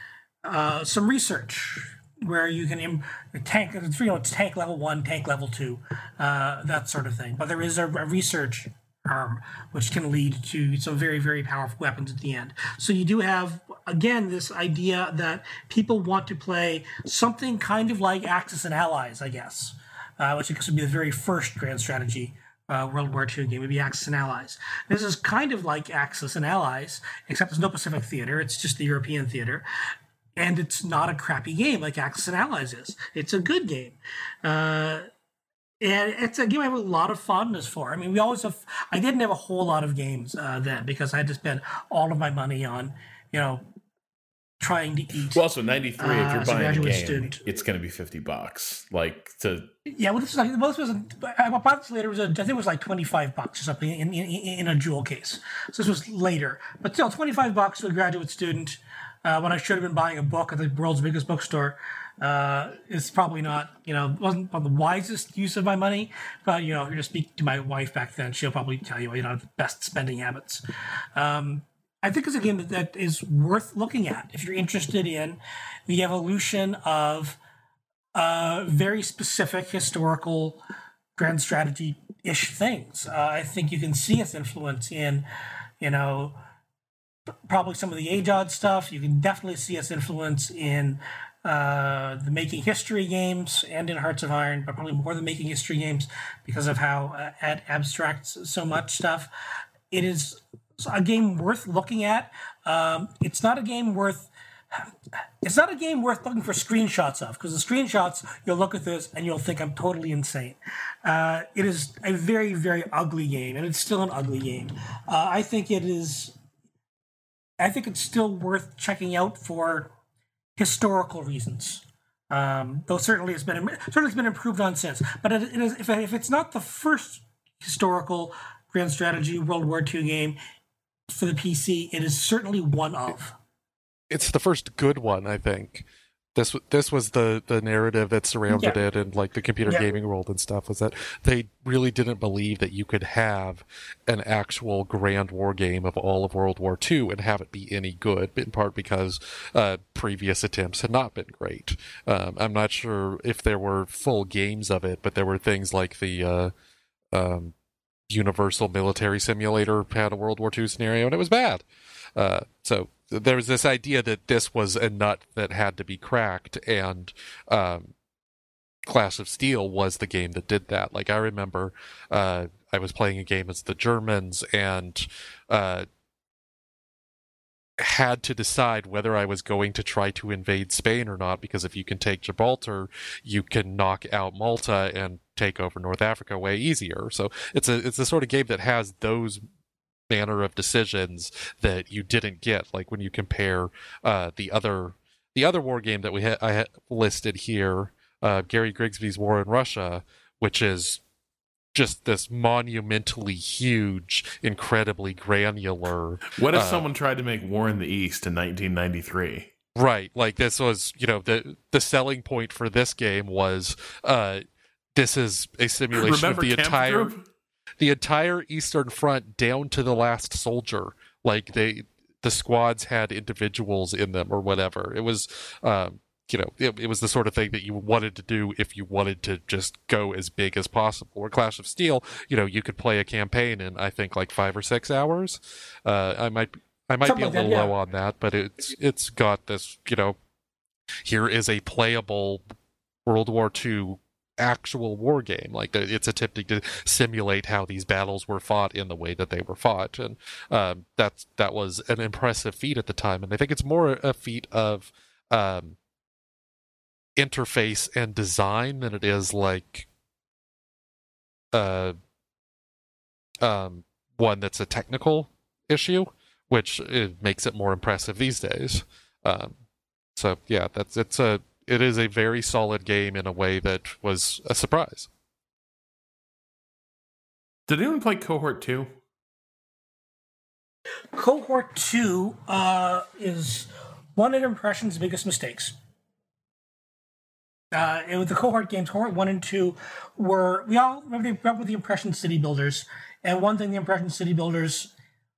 uh, some research where you can Im- tank you know it's tank level one tank level two uh, that sort of thing. But there is a, a research arm, which can lead to some very, very powerful weapons at the end. So you do have, again, this idea that people want to play something kind of like Axis and Allies, I guess, uh, which I guess would be the very first grand strategy uh, World War II game, would be Axis and Allies. This is kind of like Axis and Allies, except there's no Pacific theater, it's just the European theater. And it's not a crappy game like Axis and Allies is. It's a good game. Uh, and it's a game I have a lot of fondness for. I mean, we always have. I didn't have a whole lot of games uh, then because I had to spend all of my money on, you know, trying to eat. Well, so ninety three. Uh, if you're a buying a game, student. it's going to be fifty bucks. Like to Yeah, well, this was like well, this was. I bought this later. It was a, I think it was like twenty five bucks or something in, in in a jewel case. So this was later, but still twenty five bucks to a graduate student uh, when I should have been buying a book at the world's biggest bookstore. Uh, it's probably not, you know, wasn't the wisest use of my money. But you know, if you're to speak to my wife back then, she'll probably tell you, you know, the best spending habits. Um, I think it's a game that, that is worth looking at if you're interested in the evolution of uh, very specific historical grand strategy ish things. Uh, I think you can see its influence in, you know, probably some of the AGEod stuff. You can definitely see its influence in uh, the making history games and in Hearts of Iron, but probably more than making history games because of how uh, it abstracts so much stuff. It is a game worth looking at. Um, it's not a game worth. It's not a game worth looking for screenshots of because the screenshots you'll look at this and you'll think I'm totally insane. Uh, it is a very very ugly game and it's still an ugly game. Uh, I think it is. I think it's still worth checking out for historical reasons. Um, though certainly it's been certainly it's been improved on since. But it, it is, if, if it's not the first historical grand strategy World War II game for the PC, it is certainly one of. It's the first good one, I think. This this was the the narrative that surrounded Yeah. it and like the computer Yeah. gaming world and stuff was that they really didn't believe that you could have an actual grand war game of all of World War II and have it be any good, in part because uh, previous attempts had not been great. Um, I'm not sure if there were full games of it, but there were things like the uh, um, Universal Military Simulator had a World War II scenario, and it was bad. Uh, so there was this idea that this was a nut that had to be cracked, and um, Clash of Steel was the game that did that. Like I remember, uh, I was playing a game as the Germans, and uh, had to decide whether I was going to try to invade Spain or not, because if you can take Gibraltar, you can knock out Malta and take over North Africa way easier. So it's a it's the sort of game that has those manner of decisions that you didn't get, like when you compare uh, the other the other war game that we ha- I ha- listed here, uh, Gary Grigsby's War in Russia, which is just this monumentally huge, incredibly granular what if Uh, someone tried to make War in the East in 1993? Right. Like this was, you know, the the selling point for this game was uh this is a simulation Remember of the Camp entire Group? the entire Eastern Front down to the last soldier. Like they the squads had individuals in them or whatever. It was um you know, it, it was the sort of thing that you wanted to do if you wanted to just go as big as possible. Or Clash of Steel, you know, you could play a campaign in I think like five or six hours. Uh, I might I might Something be a little yeah. low on that, but it's it's got this, you know, here is a playable World War II actual war game. Like it's attempting to simulate how these battles were fought in the way that they were fought, and um, that's that was an impressive feat at the time. And I think it's more a feat of um, interface and design than it is like uh um one that's a technical issue, which it makes it more impressive these days. Um, so yeah, that's it's a it is a very solid game in a way that was a surprise. Did anyone play Cohort 2? Cohort 2 uh, is one of Impression's biggest mistakes. Uh, it was the cohort games, cohort one and two, were we all remember they with the Impression City Builders, and one thing the Impression City Builders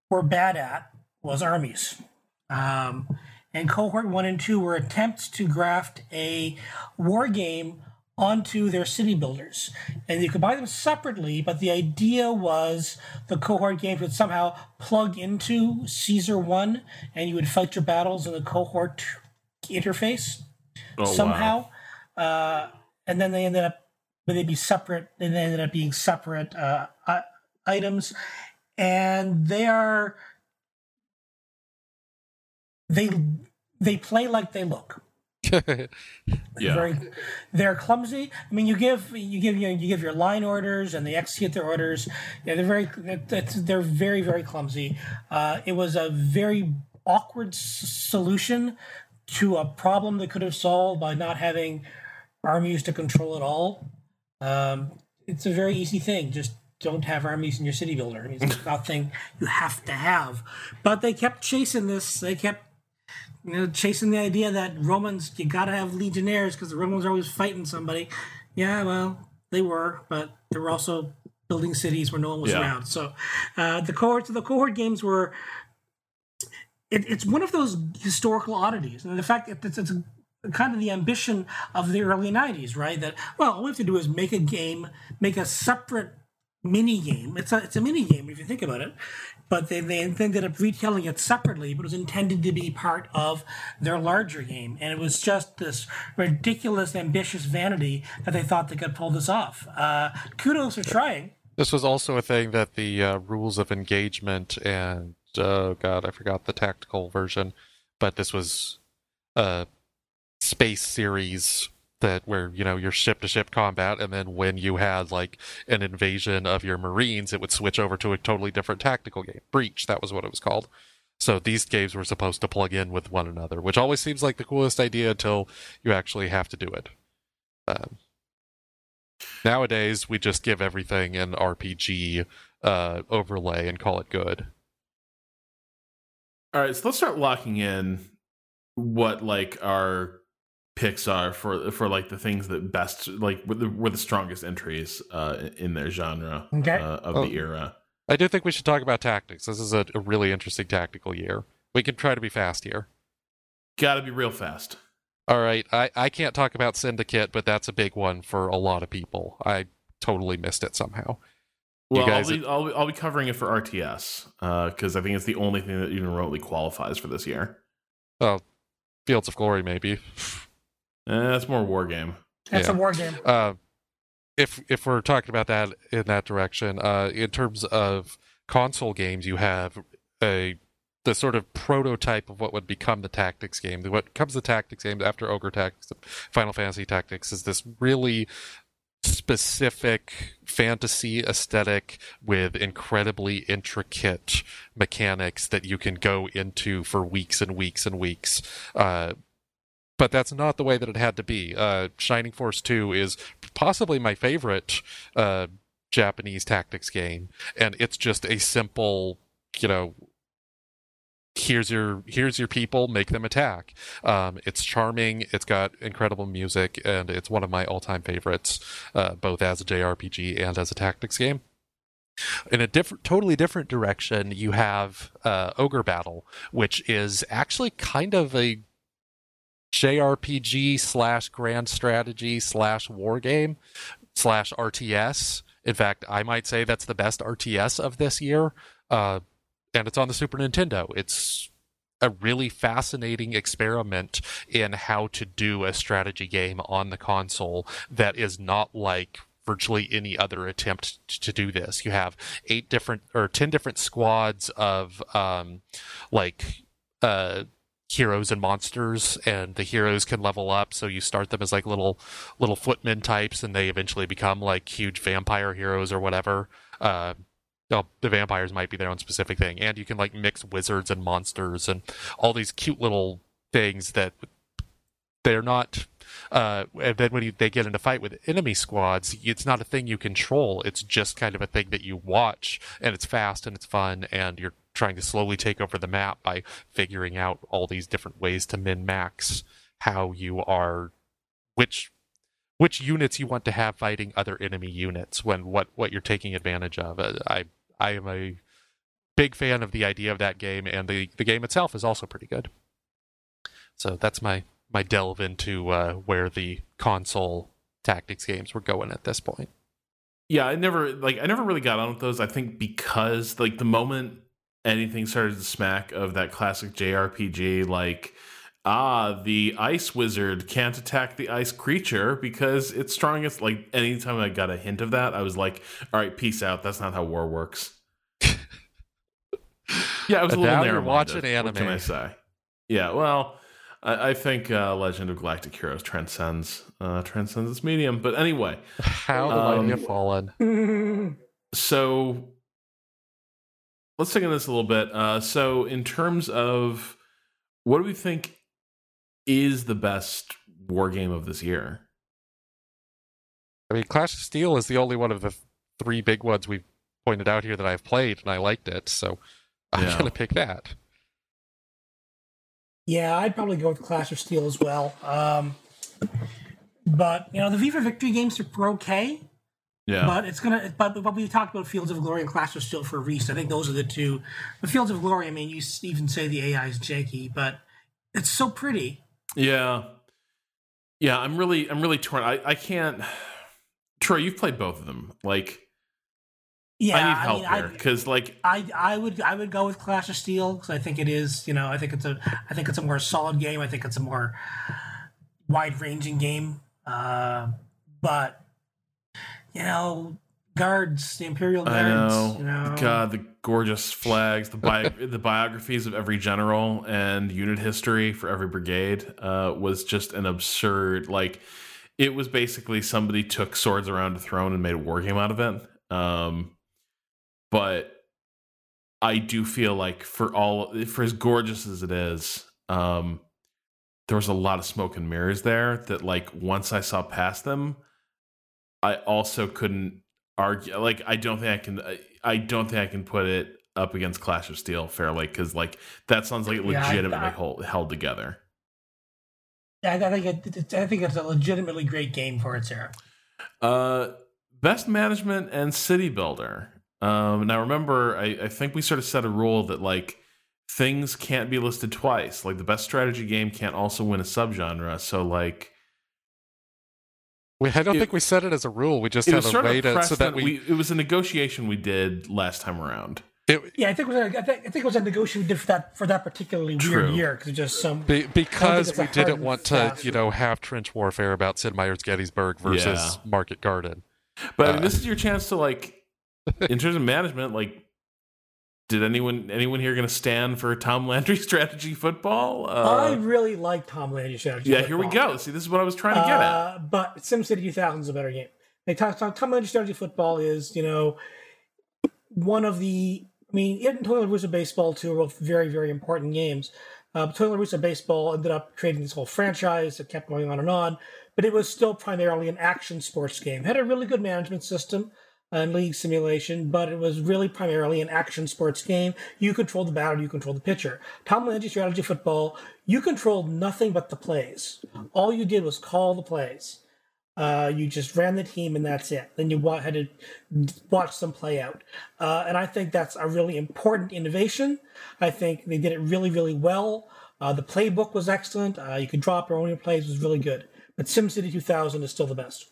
were bad at was armies. Um, and cohort one and two were attempts to graft a war game onto their city builders. And you could buy them separately, but the idea was the cohort games would somehow plug into Caesar 1 and you would fight your battles in the cohort interface Oh, somehow. wow. Uh, and then they ended up, but they'd be separate, and they ended up being separate uh, items. And they are, they, they play like they look. [laughs] Yeah. Very, they're clumsy. I mean, you give you give you, you give your line orders, and they execute their orders. Yeah, they're very they're very very clumsy. Uh, it was a very awkward s- solution to a problem that could have solved by not having armies to control it all. Um, it's a very easy thing. Just don't have armies in your city builder. It's mean, it's [laughs] nothing you have to have. But they kept chasing this. They kept you know, chasing the idea that Romans, you gotta have legionnaires because the Romans are always fighting somebody. Yeah, well, they were, but they were also building cities where no one was Yeah. around. So uh, the cohorts, the cohort games were. It, it's one of those historical oddities, and the fact that it's, it's kind of the ambition of the early '90s, right? That well, all we have to do is make a game, make a separate mini game. It's a it's a mini game if you think about it, but they they ended up retailing it separately, but it was intended to be part of their larger game, and it was just this ridiculous, ambitious vanity that they thought they could pull this off. Uh, kudos for trying. This was also a thing that the uh, rules of engagement and oh god, I forgot the tactical version, but this was a space series that where you know your ship to ship combat, and then when you had like an invasion of your marines, it would switch over to a totally different tactical game. Breach, that was what it was called. So these games were supposed to plug in with one another, which always seems like the coolest idea until you actually have to do it. Um, Nowadays, we just give everything an RPG uh, overlay and call it good. All right, so let's start locking in what like our picks are for for like the things that best like were the, were the strongest entries uh in their genre Okay. uh, of Oh. the era. I do think we should talk about tactics. This is a, a really interesting tactical year. We can try to be fast here. Got to be real fast. All right, I, I can't talk about Syndicate, but that's a big one for a lot of people. I totally missed it somehow. Well, guys- I'll, be, I'll, be, I'll be covering it for RTS because I think it's the only thing that even remotely qualifies for this year. Well, Fields of Glory, maybe. [laughs] Eh, that's more war game. That's Yeah. a war game. uh, if if we're talking about that in that direction, uh, in terms of console games, you have a the sort of prototype of what would become the tactics game. What comes the tactics game after Ogre Tactics, Final Fantasy Tactics, is this really specific fantasy aesthetic with incredibly intricate mechanics that you can go into for weeks and weeks and weeks. Uh, but that's not the way that it had to be. Uh, Shining Force 2 is possibly my favorite uh, Japanese tactics game, and it's just a simple, you know, here's your here's your people, make them attack. Um, it's charming. It's got incredible music, and it's one of my all-time favorites, uh, both as a JRPG and as a tactics game. In a different, totally different direction, you have uh, Ogre Battle, which is actually kind of a JRPG slash grand strategy slash war game slash RTS. In fact, I might say that's the best RTS of this year. Uh, and it's on the Super Nintendo. It's a really fascinating experiment in how to do a strategy game on the console that is not like virtually any other attempt to do this. You have eight different or ten different squads of um, like uh, heroes and monsters and the heroes can level up. So you start them as like little little footmen types and they eventually become like huge vampire heroes or whatever. Uh the vampires might be their own specific thing. And you can like mix wizards and monsters and all these cute little things that they're not uh, and then when you, they get into fight with enemy squads, it's not a thing you control. It's just kind of a thing that you watch, and it's fast and it's fun, and you're trying to slowly take over the map by figuring out all these different ways to min max how you are, which which units you want to have fighting other enemy units when what what you're taking advantage of. Uh, I I am a big fan of the idea of that game, and the the game itself is also pretty good. So that's my my delve into uh, where the console tactics games were going at this point. Yeah, I never like I never really got on with those. I think because like the moment anything started to smack of that classic JRPG, like ah, the ice wizard can't attack the ice creature because it's strongest. Like anytime I got a hint of that, I was like, all right, peace out. That's not how war works. yeah, I was a [laughs] little now narrow. you're watching anime. What can I say? Yeah, well, I, I think uh, Legend of Galactic Heroes transcends uh, transcends its medium. But anyway, [laughs] How the Um, mighty have fallen. [laughs] so let's take on this a little bit. Uh, so, in terms of what do we think is the best war game of this year? I mean, Clash of Steel is the only one of the three big ones we've pointed out here that I've played, and I liked it, so I'm Yeah. going to pick that. Yeah, I'd probably go with Clash of Steel as well. Um, but you know, the Viva Victory games are okay, Yeah, but it's gonna. But but we talked about Fields of Glory and Clash of Steel for a reason. I think those are the two. The Fields of Glory. I mean, you even say the AI is janky, but it's so pretty. yeah, yeah. I'm really, I'm really torn. I, I can't. Troy, you've played both of them. Like, Yeah, I need help mean, here because, like, I I would I would go with Clash of Steel because I think it is you know I think it's a I think it's a more solid game I think it's a more wide ranging game uh, but you know guards the Imperial guards know. you know God, the gorgeous flags, the bi- [laughs] the biographies of every general and unit history for every brigade uh, was just an absurd. Like, it was basically somebody took swords around a throne and made a war game out of it. Um, but I do feel like for all for as gorgeous as it is, um, there was a lot of smoke and mirrors there. That like once I saw past them, I also couldn't argue. Like I don't think I can. I, I don't think I can put it up against Clash of Steel fairly because like that sounds like it Yeah, legitimately I- hold, held together. I, I think it, I think it's a legitimately great game for its era Uh, best management and city builder. Um, now remember, I, I think we sort of set a rule that like things can't be listed twice. Like the best strategy game can't also win a subgenre. So like We, I don't It- think we set it as a rule. We just it had was a sort way to so that precedent. we, we it was a negotiation we did last time around. it, yeah I think it was a, I think, I think it was a negotiation we did for that for that particularly True. weird year because just some be, because we didn't want to, fast you know, have trench warfare about Sid Meier's Gettysburg versus Yeah. Market Garden. But I mean, Uh, this is your chance to like, in terms of management, like, did anyone anyone here going to stand for Tom Landry [laughs] strategy football? I Uh, really like Tom Landry strategy Football. yeah, here we go. See, this is what I was trying to get at. Uh, but SimCity 2000 is a better game. Like, Tom, Tom, Tom Landry Strategy Football is, you know, one of the. I mean, it and Tony La Russa Baseball, too, are both very, very important games. Uh, Tony La Russa Baseball ended up creating this whole franchise that kept going on and on, but it was still primarily an action sports game. Had a really good management system and league simulation, but it was really primarily an action sports game. You control the batter, you control the pitcher. Tom Landry Strategy Football, you controlled nothing but the plays. All you did was call the plays. Uh, you just ran the team and that's it. Then you had to watch them play out. Uh, and I think that's a really important innovation. I think they did it really, really well. Uh, the playbook was excellent. Uh, you could drop your own plays, it was really good. But SimCity 2000 is still the best.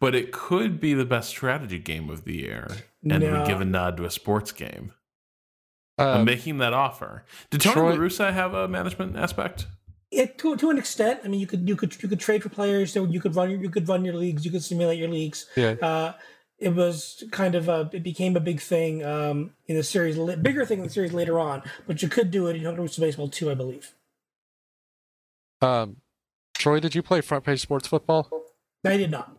But it could be the best strategy game of the year, and No. would give a nod to a sports game. Um, I'm making that offer. Did Tony Troy- La Russa have a management aspect? It, to, to an extent, I mean, you could you could you could trade for players. You could run your you could run your leagues. You could simulate your leagues. yeah. Uh, it was kind of a it became a big thing um, in the series, bigger thing in the series later on. But you could do it in Hunter Roots Baseball too, I believe. Um, Troy, did you play front page sports football? I did not.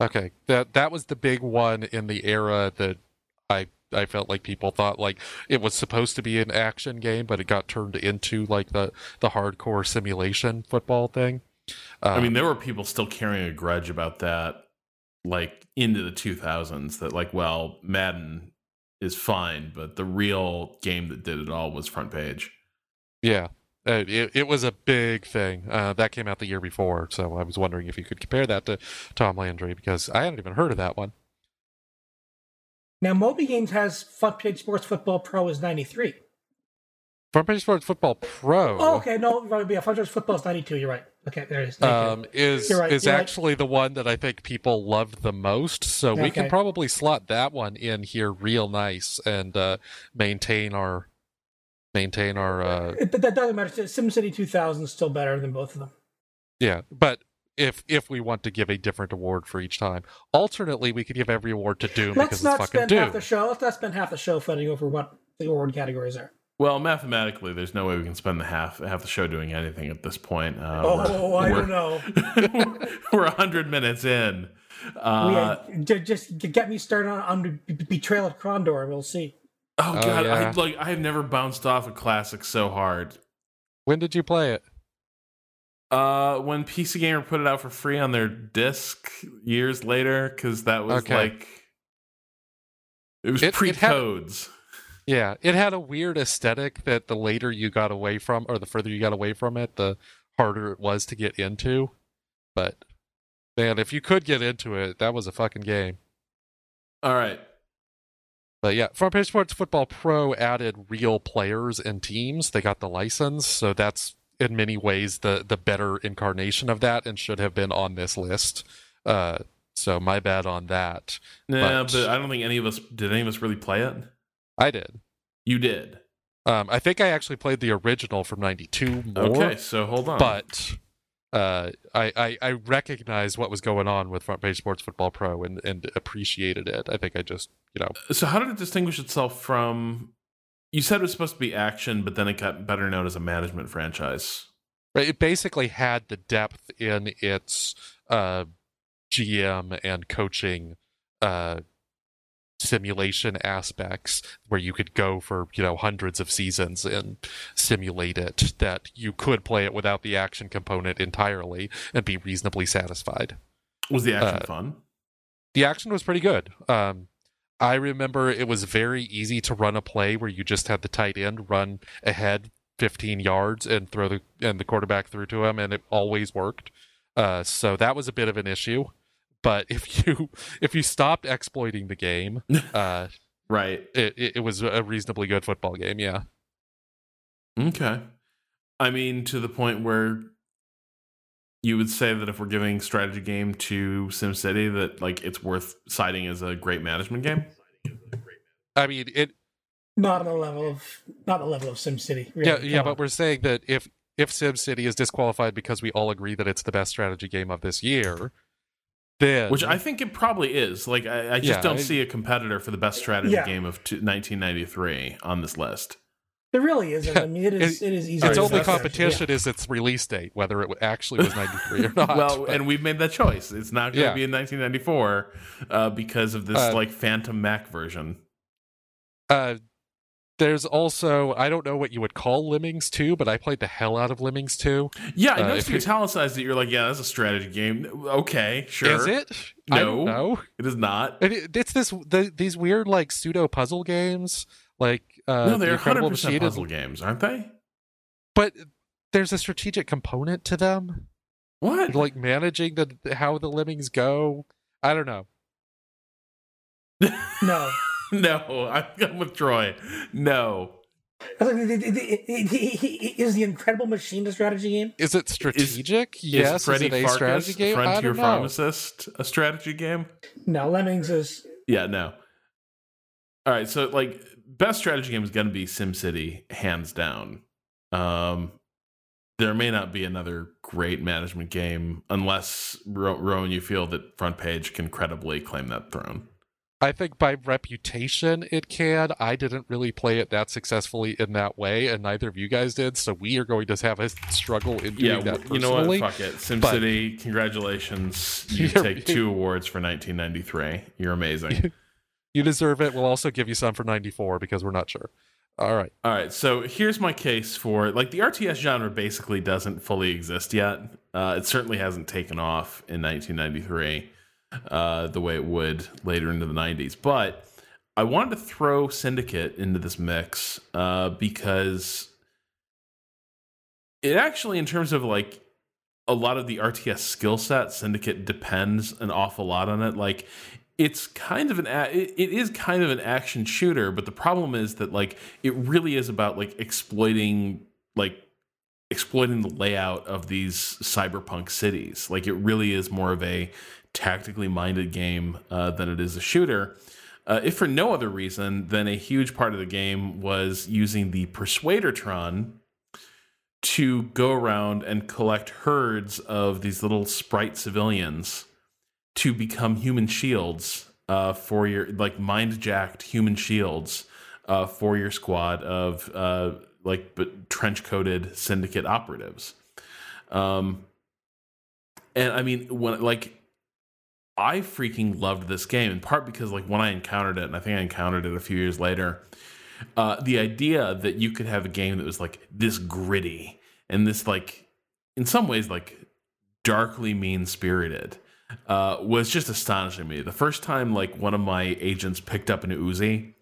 Okay, that that was the big one in the era that I I felt like people thought like it was supposed to be an action game, but it got turned into like the the hardcore simulation football thing. Um, I mean, there were people still carrying a grudge about that, like into the 2000s. That like, well, Madden is fine, but the real game that did it all was front page. Yeah, it, it was a big thing. Uh, that came out the year before, so I was wondering if you could compare that to Tom Landry because I hadn't even heard of that one. Now, Moby Games has Front Page Sports Football Pro is 93. Front Page Sports Football Pro. Oh, okay. No, yeah, Front Page Football is 92. You're right. Okay, there it is. Um, is right, is actually right. the one that I think people loved the most. So okay. we can probably slot that one in here real nice and uh, maintain our maintain our. Uh, but that doesn't matter. SimCity 2000 is still better than both of them. Yeah, but if if we want to give a different award for each time, alternately we could give every award to Doom let's because not it's fucking spend Doom. half the show. Let's not spend half the show fighting over what the award categories are. Well, mathematically, there's no way we can spend the half half the show doing anything at this point. Uh, oh, I don't know. [laughs] we're hundred minutes in. Uh, we, just get me started on, on Betrayal at Krondor. We'll see. Oh, oh god, yeah. I like I have never bounced off a classic so hard. When did you play it? Uh, when PC Gamer put it out for free on their disc years later, because that was okay. like it was it, pre codes. Yeah, it had a weird aesthetic that the later you got away from, or the further you got away from it, the harder it was to get into. But man, if you could get into it, that was a fucking game. All right. But yeah, Front Page Sports Football Pro added real players and teams. They got the license, so that's in many ways the the better incarnation of that, and should have been on this list. Uh, so my bad on that. Yeah, but, but I don't think any of us did. Any of us really play it? I did. You did. Um, I think I actually played the original from '92 more. Okay, so hold on. But uh, I, I, I recognized what was going on with Front Page Sports Football Pro and and appreciated it. I think I just you know. So how did it distinguish itself from? You said it was supposed to be action, but then it got better known as a management franchise. Right. It basically had the depth in its uh, GM and coaching uh, simulation aspects where you could go for you know hundreds of seasons and simulate it that you could play it without the action component entirely and be reasonably satisfied. Was the action uh, fun? the action was pretty good. Um, i remember it was very easy to run a play where you just had the tight end run ahead 15 yards and throw the and the quarterback through to him and it always worked. Uh, so that was a bit of an issue but if [laughs] you if you stopped exploiting the game, [laughs] uh, right, it, it, it was a reasonably good football game. Yeah. Okay. I mean, to the point where you would say that if we're giving strategy game to SimCity, that like it's worth citing as a great management game. I mean, it not on the level of not the level of SimCity. Really. Yeah, Come yeah, on. but we're saying that if if SimCity is disqualified because we all agree that it's the best strategy game of this year, then, which I think it probably is. Like I, I just yeah, don't I, see a competitor for the best strategy yeah. game of 1993 on this list. There really isn't. I mean, it is. [laughs] It, it is easy. Its only competition yeah. is its release date, whether it actually was '93 or [laughs] not. well, but. and we've made that choice. It's not going to be in 1994 uh, because of this uh, like Phantom Mac version. Uh, there's also I don't know what you would call Lemmings 2, but I played the hell out of Lemmings 2. Yeah, I uh, noticed you italicized that. You're like, yeah, that's a strategy game. Okay, sure. Is it? No, no, it is not. It, it's this the, these weird like pseudo puzzle games. Like uh, no, they're 100 percent puzzle games, aren't they? But there's a strategic component to them. What? Like managing the how the lemmings go. I don't know. no. [laughs] [laughs] no, I'm with Troy. No. Is the Incredible Machine a strategy game? Is it strategic? Is, yes. Is, Freddy is it a Farkas, strategy game? Frontier Pharmacist a strategy game? No, Lemmings is. Yeah, no. All right, so like best strategy game is going to be SimCity, hands down. Um, there may not be another great management game unless Rowan, you feel that Front Page can credibly claim that throne. I think by reputation it can. I didn't really play it that successfully in that way, and neither of you guys did. So we are going to have a struggle in doing Yeah, that w- you know what? Fuck it. SimCity, congratulations. [laughs] You take two awards for 1993. You're amazing. [laughs] You deserve it. We'll also give you some for 94 because we're not sure. All right. All right, so here's my case for like the RTS genre basically doesn't fully exist yet. Uh, it certainly hasn't taken off in 1993 uh, the way it would later into the 90s. But I wanted to throw Syndicate into this mix uh, because it actually, in terms of like a lot of the RTS skill set, Syndicate depends an awful lot on it. Like it's kind of an it is kind of an action shooter but the problem is that like it really is about like exploiting like exploiting the layout of these cyberpunk cities like it really is more of a tactically minded game uh, than it is a shooter uh, if for no other reason than a huge part of the game was using the persuadertron to go around and collect herds of these little sprite civilians to become human shields uh, for your like mind jacked human shields uh, for your squad of uh, like trench coated syndicate operatives. Um, and I mean when like I freaking loved this game in part because like when I encountered it, and I think I encountered it a few years later. Uh, the idea that you could have a game that was like this gritty and this like in some ways like darkly mean spirited uh, was just astonishing to me. The first time, like one of my agents picked up an Uzi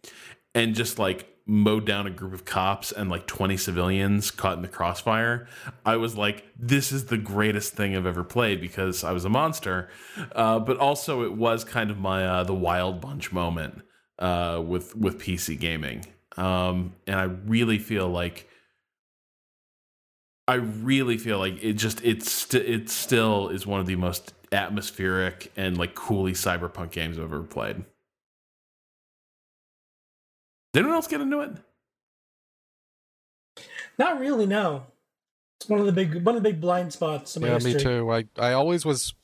and just like mowed down a group of cops and like 20 civilians caught in the crossfire, I was like, this is the greatest thing I've ever played because I was a monster. Uh, but also, it was kind of my uh, the Wild Bunch moment uh, with with PC gaming, um, and I really feel like. I really feel like it just it's st- it still is one of the most atmospheric and like coolly cyberpunk games I've ever played. Did anyone else get into it? Not really. No, it's one of the big one of the big blind spots. in my Yeah, me too. I, I always was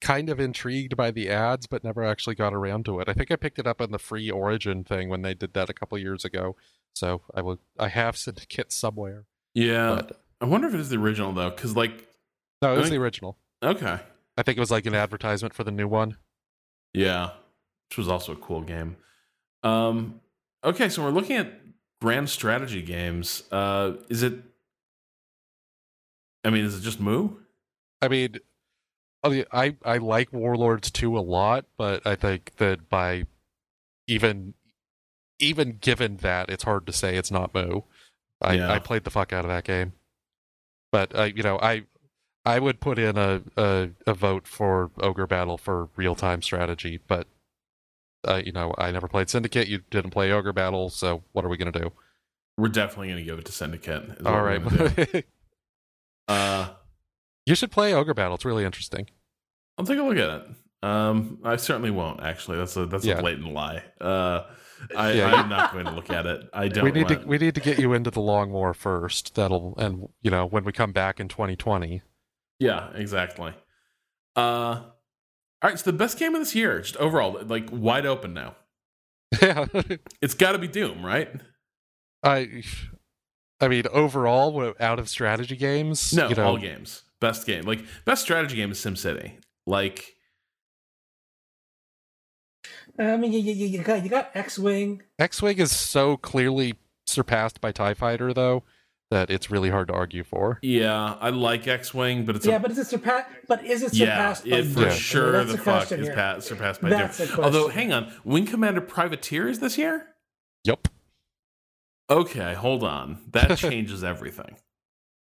kind of intrigued by the ads, but never actually got around to it. I think I picked it up on the free Origin thing when they did that a couple years ago. So I will. I have Syndicate [laughs] somewhere. Yeah, But I wonder if it is the original though, because like, no, it was I the original. okay, I think it was like an advertisement for the new one. yeah, which was also a cool game. Um, okay, so we're looking at grand strategy games. Uh, is it? I mean, is it just MOO? I mean, I I like Warlords 2 a lot, but I think that by even even given that, it's hard to say it's not MOO. I, Yeah. I played the fuck out of that game, but uh, you know, I I would put in a, a a vote for Ogre Battle for real time strategy, but uh, you know, I never played Syndicate. You didn't play Ogre Battle, so what are we gonna do? We're definitely going to give it to Syndicate. All right, gonna [laughs] uh, you should play Ogre Battle. It's really interesting. I'll take a look at it. Um, I certainly won't. Actually, that's a that's Yeah. a blatant lie. Uh, I, Yeah. I'm not going to look at it. I [laughs] don't. we need want, to we need to get you into the long war first. That'll and you know when we come back in 2020. Yeah, exactly. Uh, all right. So the best game of this year, just overall, like wide open now. [laughs] Yeah, [laughs] It's got to be Doom, right? I I mean overall out of strategy games. No, you know, all games. Best game, like best strategy game is SimCity. Like, I mean, you, you, you got you got X Wing. X-wing is so clearly surpassed by Tie Fighter though that it's really hard to argue for. yeah, I like X Wing, but it's Yeah, a, but is it surpassed? But is it yeah, surpassed? by it for Doom? Yeah. sure That's the the fuck is here. pa- surpassed by That's Doom. the question. Although, hang on, Wing Commander Privateer is this year. Yep. Okay, hold on. That [laughs] changes everything.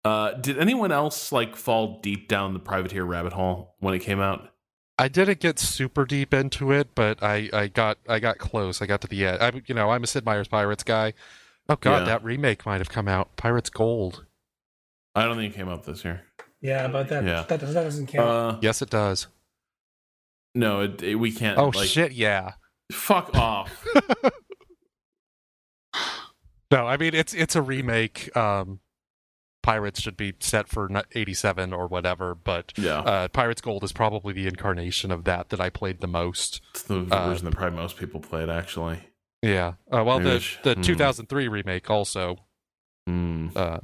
Uh, did anyone else like fall deep down the privateer rabbit hole when it came out? I didn't get super deep into it, but I, I got I got close. I got to the end. I you know I'm a Sid Meier's Pirates guy. Oh god, Yeah. that remake might have come out. Pirates Gold. I don't think it came out this year. Yeah, but that Yeah. that, does, that doesn't count. Uh, Yes, it does. no, it, it- we can't. Oh like, shit, yeah. Fuck off. [laughs] No, I mean it's it's a remake. Um, Pirates should be set for 87 or whatever, but Yeah. uh, Pirates Gold is probably the incarnation of that that I played the most. It's the uh, version that probably most people played, actually. Yeah. Uh, well, the the hmm. 2003 remake also. Hmm. Uh,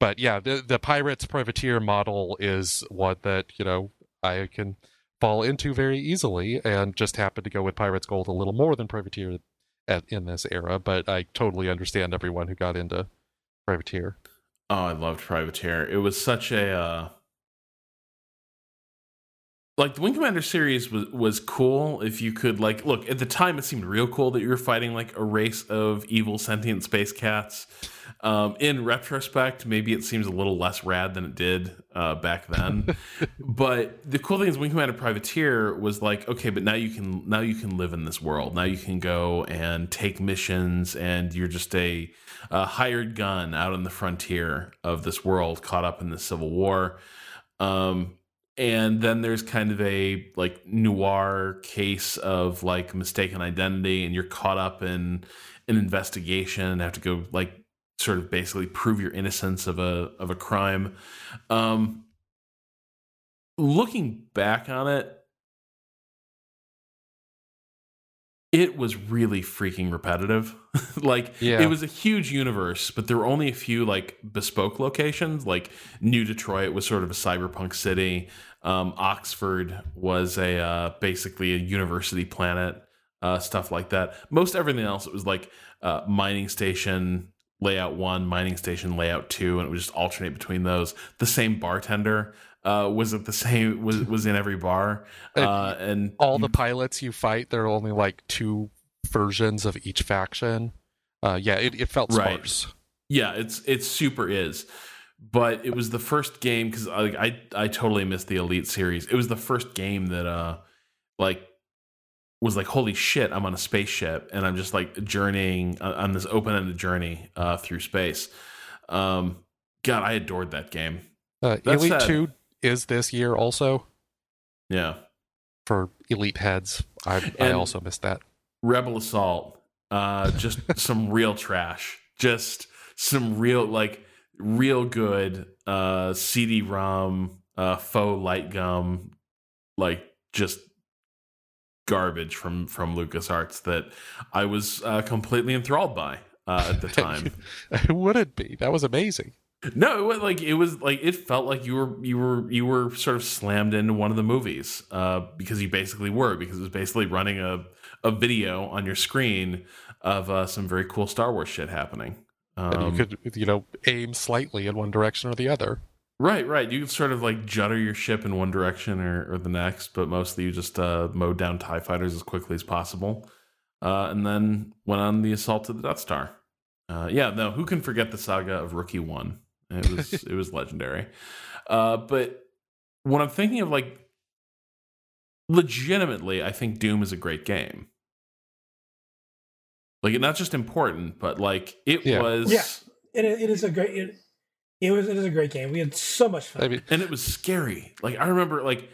but yeah, the the Pirates Privateer model is one that you know I can fall into very easily, and just happen to go with Pirates Gold a little more than Privateer at, in this era. But I totally understand everyone who got into Privateer. Oh, I loved Privateer. It was such a uh like the Wing Commander series was was cool if you could like look at the time it seemed real cool that you were fighting like a race of evil sentient space cats. Um, in retrospect, maybe it seems a little less rad than it did uh, back then. [laughs] but the cool thing is, Wing Commander Privateer was like, okay, but now you can now you can live in this world. Now you can go and take missions, and you're just a, a hired gun out on the frontier of this world, caught up in the Civil War. Um, and then there's kind of a like noir case of like mistaken identity, and you're caught up in an investigation and have to go like sort of basically prove your innocence of a of a crime. Um, looking back on it, it was really freaking repetitive. [laughs] like Yeah. it was a huge universe, but there were only a few like bespoke locations. Like New Detroit was sort of a cyberpunk city. Um, Oxford was a uh, basically a university planet. Uh, stuff like that. Most everything else, it was like uh, mining station layout one, mining station layout two, and it would just alternate between those. The same bartender uh, was at the same was was in every bar, [laughs] uh, and All the pilots you fight, there are only like two versions of each faction. Uh, yeah, it, it felt Right. sparse. Yeah, it's it's super is. But it was the first game because I, I I totally missed the Elite series. It was the first game that uh like was like holy shit I'm on a spaceship and I'm just like journeying uh, on this open ended journey uh through space. Um, God, I adored that game. Uh, Elite sad. Two is this year also Yeah, for Elite heads. I I also missed that. Rebel Assault, uh, just [laughs] some real trash. Just some real like real good uh CD-ROM, uh, faux light gun, like just garbage from from LucasArts that I was uh, completely enthralled by uh, at the [laughs] time. [laughs] Would it be? That was amazing. No, it was like it was like it felt like you were you were you were sort of slammed into one of the movies uh, because you basically were because it was basically running a a video on your screen of uh, some very cool Star Wars shit happening. And Um, you could, you know, aim slightly in one direction or the other. right, right. You could sort of like judder your ship in one direction or, or the next, but mostly you just uh, mowed down Tie fighters as quickly as possible, uh, and then went on the assault to the Death Star. Uh, yeah, no, who can forget the saga of Rookie One? It was [laughs] it was legendary. Uh, but when I'm thinking of like legitimately, I think Doom is a great game. Like not just important, but like it Yeah. was Yeah. It, it is a great. It, it was. It is a great game. We had so much fun. I mean, and it was scary. Like I remember like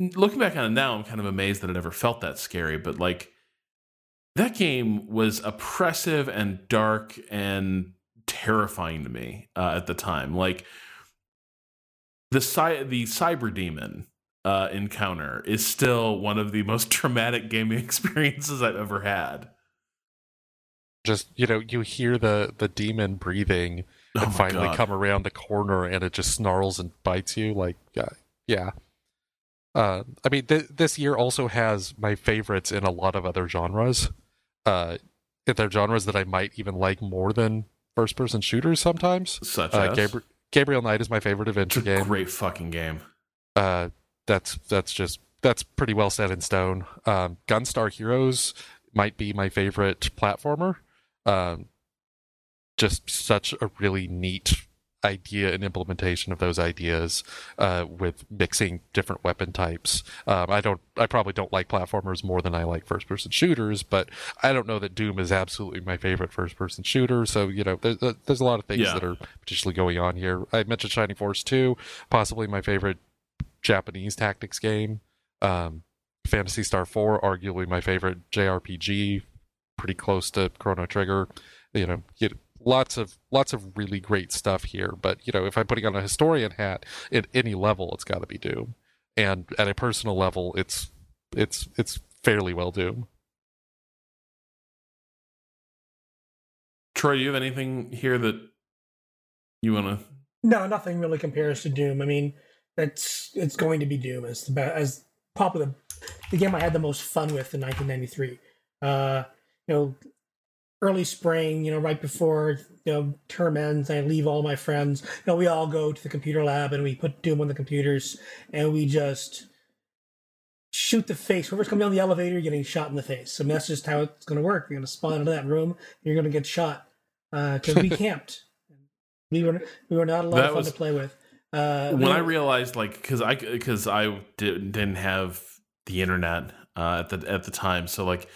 looking back on it now, I'm kind of amazed that it ever felt that scary, but like that game was oppressive and dark and terrifying to me uh, at the time. Like the cy- the cyber demon uh, encounter is still one of the most [laughs] traumatic gaming [laughs] experiences I've ever had. just you know, you hear the the demon breathing Oh and finally God. come around the corner, and it just snarls and bites you. Like, yeah, yeah. Uh, I mean, th- this year also has my favorites in a lot of other genres. Uh, if they're genres that I might even like more than first-person shooters sometimes. such Uh, as Gabri- Gabriel Knight is my favorite it's adventure a game. great fucking game. uh, that's that's just that's pretty well set in stone. Um, Gunstar Heroes might be my favorite platformer. Um, just such a really neat idea and implementation of those ideas uh, with mixing different weapon types. Um, I don't, I probably don't like platformers more than I like first-person shooters, but I don't know that Doom is absolutely my favorite first-person shooter. So you know, there's there's a lot of things Yeah. that are potentially going on here. I mentioned Shining Force 2, possibly my favorite Japanese tactics game. Um, Phantasy Star 4, arguably my favorite JRPG, pretty close to Chrono Trigger. You know, you, lots of lots of really great stuff here. But you know, if I'm putting on a historian hat at any level, it's got to be Doom, and at a personal level, it's it's it's fairly well Doom. Troy, do you have anything here that you want to? No, nothing really compares to Doom. I mean, it's it's going to be Doom as the as probably the, the game I had the most fun with in 1993. Uh, you know, early spring, you know, right before you know term ends, I leave all my friends. You know, we all go to the computer lab and we put Doom on the computers, and we just shoot the face. Whoever's coming down the elevator, you're getting shot in the face. I mean, that's just how it's going to work. You're going to spawn into that room, you're going to get shot because uh, we [laughs] camped. We were we were not a lot that of fun was, to play with. Uh, when I realized, like, because I because I did, didn't have the internet uh, at the at the time, so like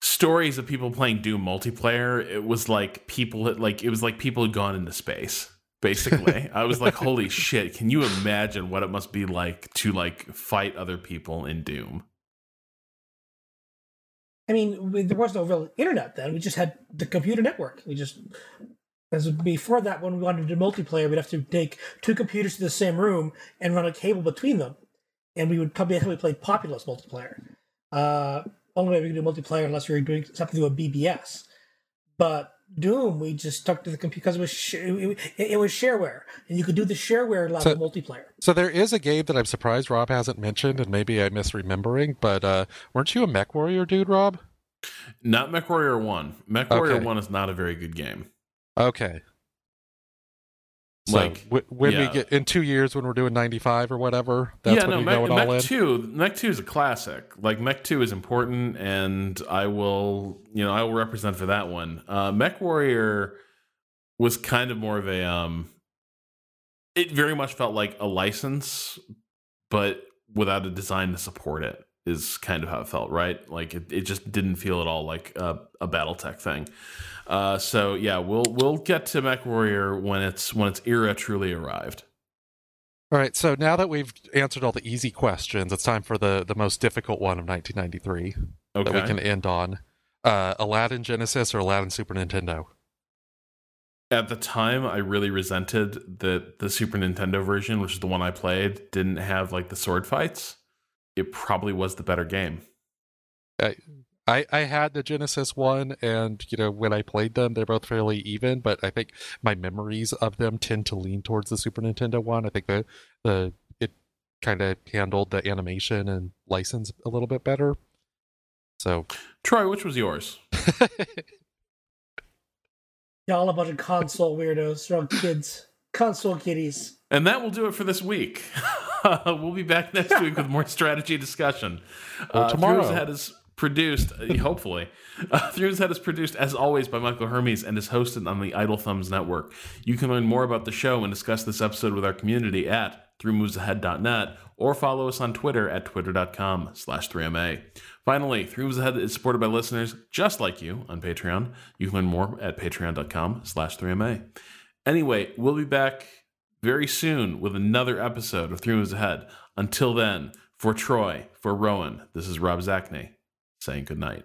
stories of people playing Doom multiplayer, it was like people had, like it was like people had gone into space. Basically, [laughs] I was like, "Holy shit! Can you imagine what it must be like to like fight other people in Doom?" I mean, there was no real internet then. We just had the computer network. We just because before that, when we wanted to do multiplayer, we'd have to take two computers to the same room and run a cable between them, and we would probably have to play Populous multiplayer. Uh, only way we could do multiplayer unless we were doing something to a BBS. But Doom, we just stuck to the computer because it was sh- it, it, was shareware, and you could do the shareware level so, multiplayer. So there is a game that I'm surprised Rob hasn't mentioned, and maybe I'm misremembering. But uh, weren't you a Mech Warrior dude, Rob? Not Mech Warrior One. Mech Warrior okay. One is not a very good game. Okay. So like when yeah. we get in two years when we're doing 95 or whatever that's yeah, when no, you Mech, Mech all in. 2 Mech 2 is a classic like Mech 2 is important and I will you know I will represent for that one uh Mech Warrior was kind of more of a um it very much felt like a license but without a design to support it is kind of how it felt right like it, it just didn't feel at all like a, a battletech thing uh, so yeah, we'll we'll get to Mech Warrior when it's when its era truly arrived. All right. So now that we've answered all the easy questions, it's time for the the most difficult one of 1993 okay. that we can end on. Uh, Aladdin Genesis or Aladdin Super Nintendo. At the time, I really resented that the Super Nintendo version, which is the one I played, didn't have like the sword fights. It probably was the better game. Uh, I, I had the Genesis one, and you know when I played them, they're both fairly even. But I think my memories of them tend to lean towards the Super Nintendo one. I think the the it kind of handled the animation and license a little bit better. So, Troy, which was yours? [laughs] Y'all a bunch of console weirdos, wrong kids, console kiddies. And that will do it for this week. [laughs] we'll be back next week with more [laughs] strategy discussion. Uh, tomorrow. Head is produced, uh, hopefully. [laughs] Uh, Three Moves Ahead is produced, as always, by Michael Hermes and is hosted on the Idle Thumbs Network. You can learn more about the show and discuss this episode with our community at threemovesahead.net or follow us on Twitter at twitter.com slash 3MA. Finally, Three Moves Ahead is supported by listeners just like you on Patreon. You can learn more at patreon.com slash 3MA. Anyway, we'll be back very soon with another episode of Three Moves Ahead. Until then, for Troy, for Rowan, this is Rob Zacny saying goodnight.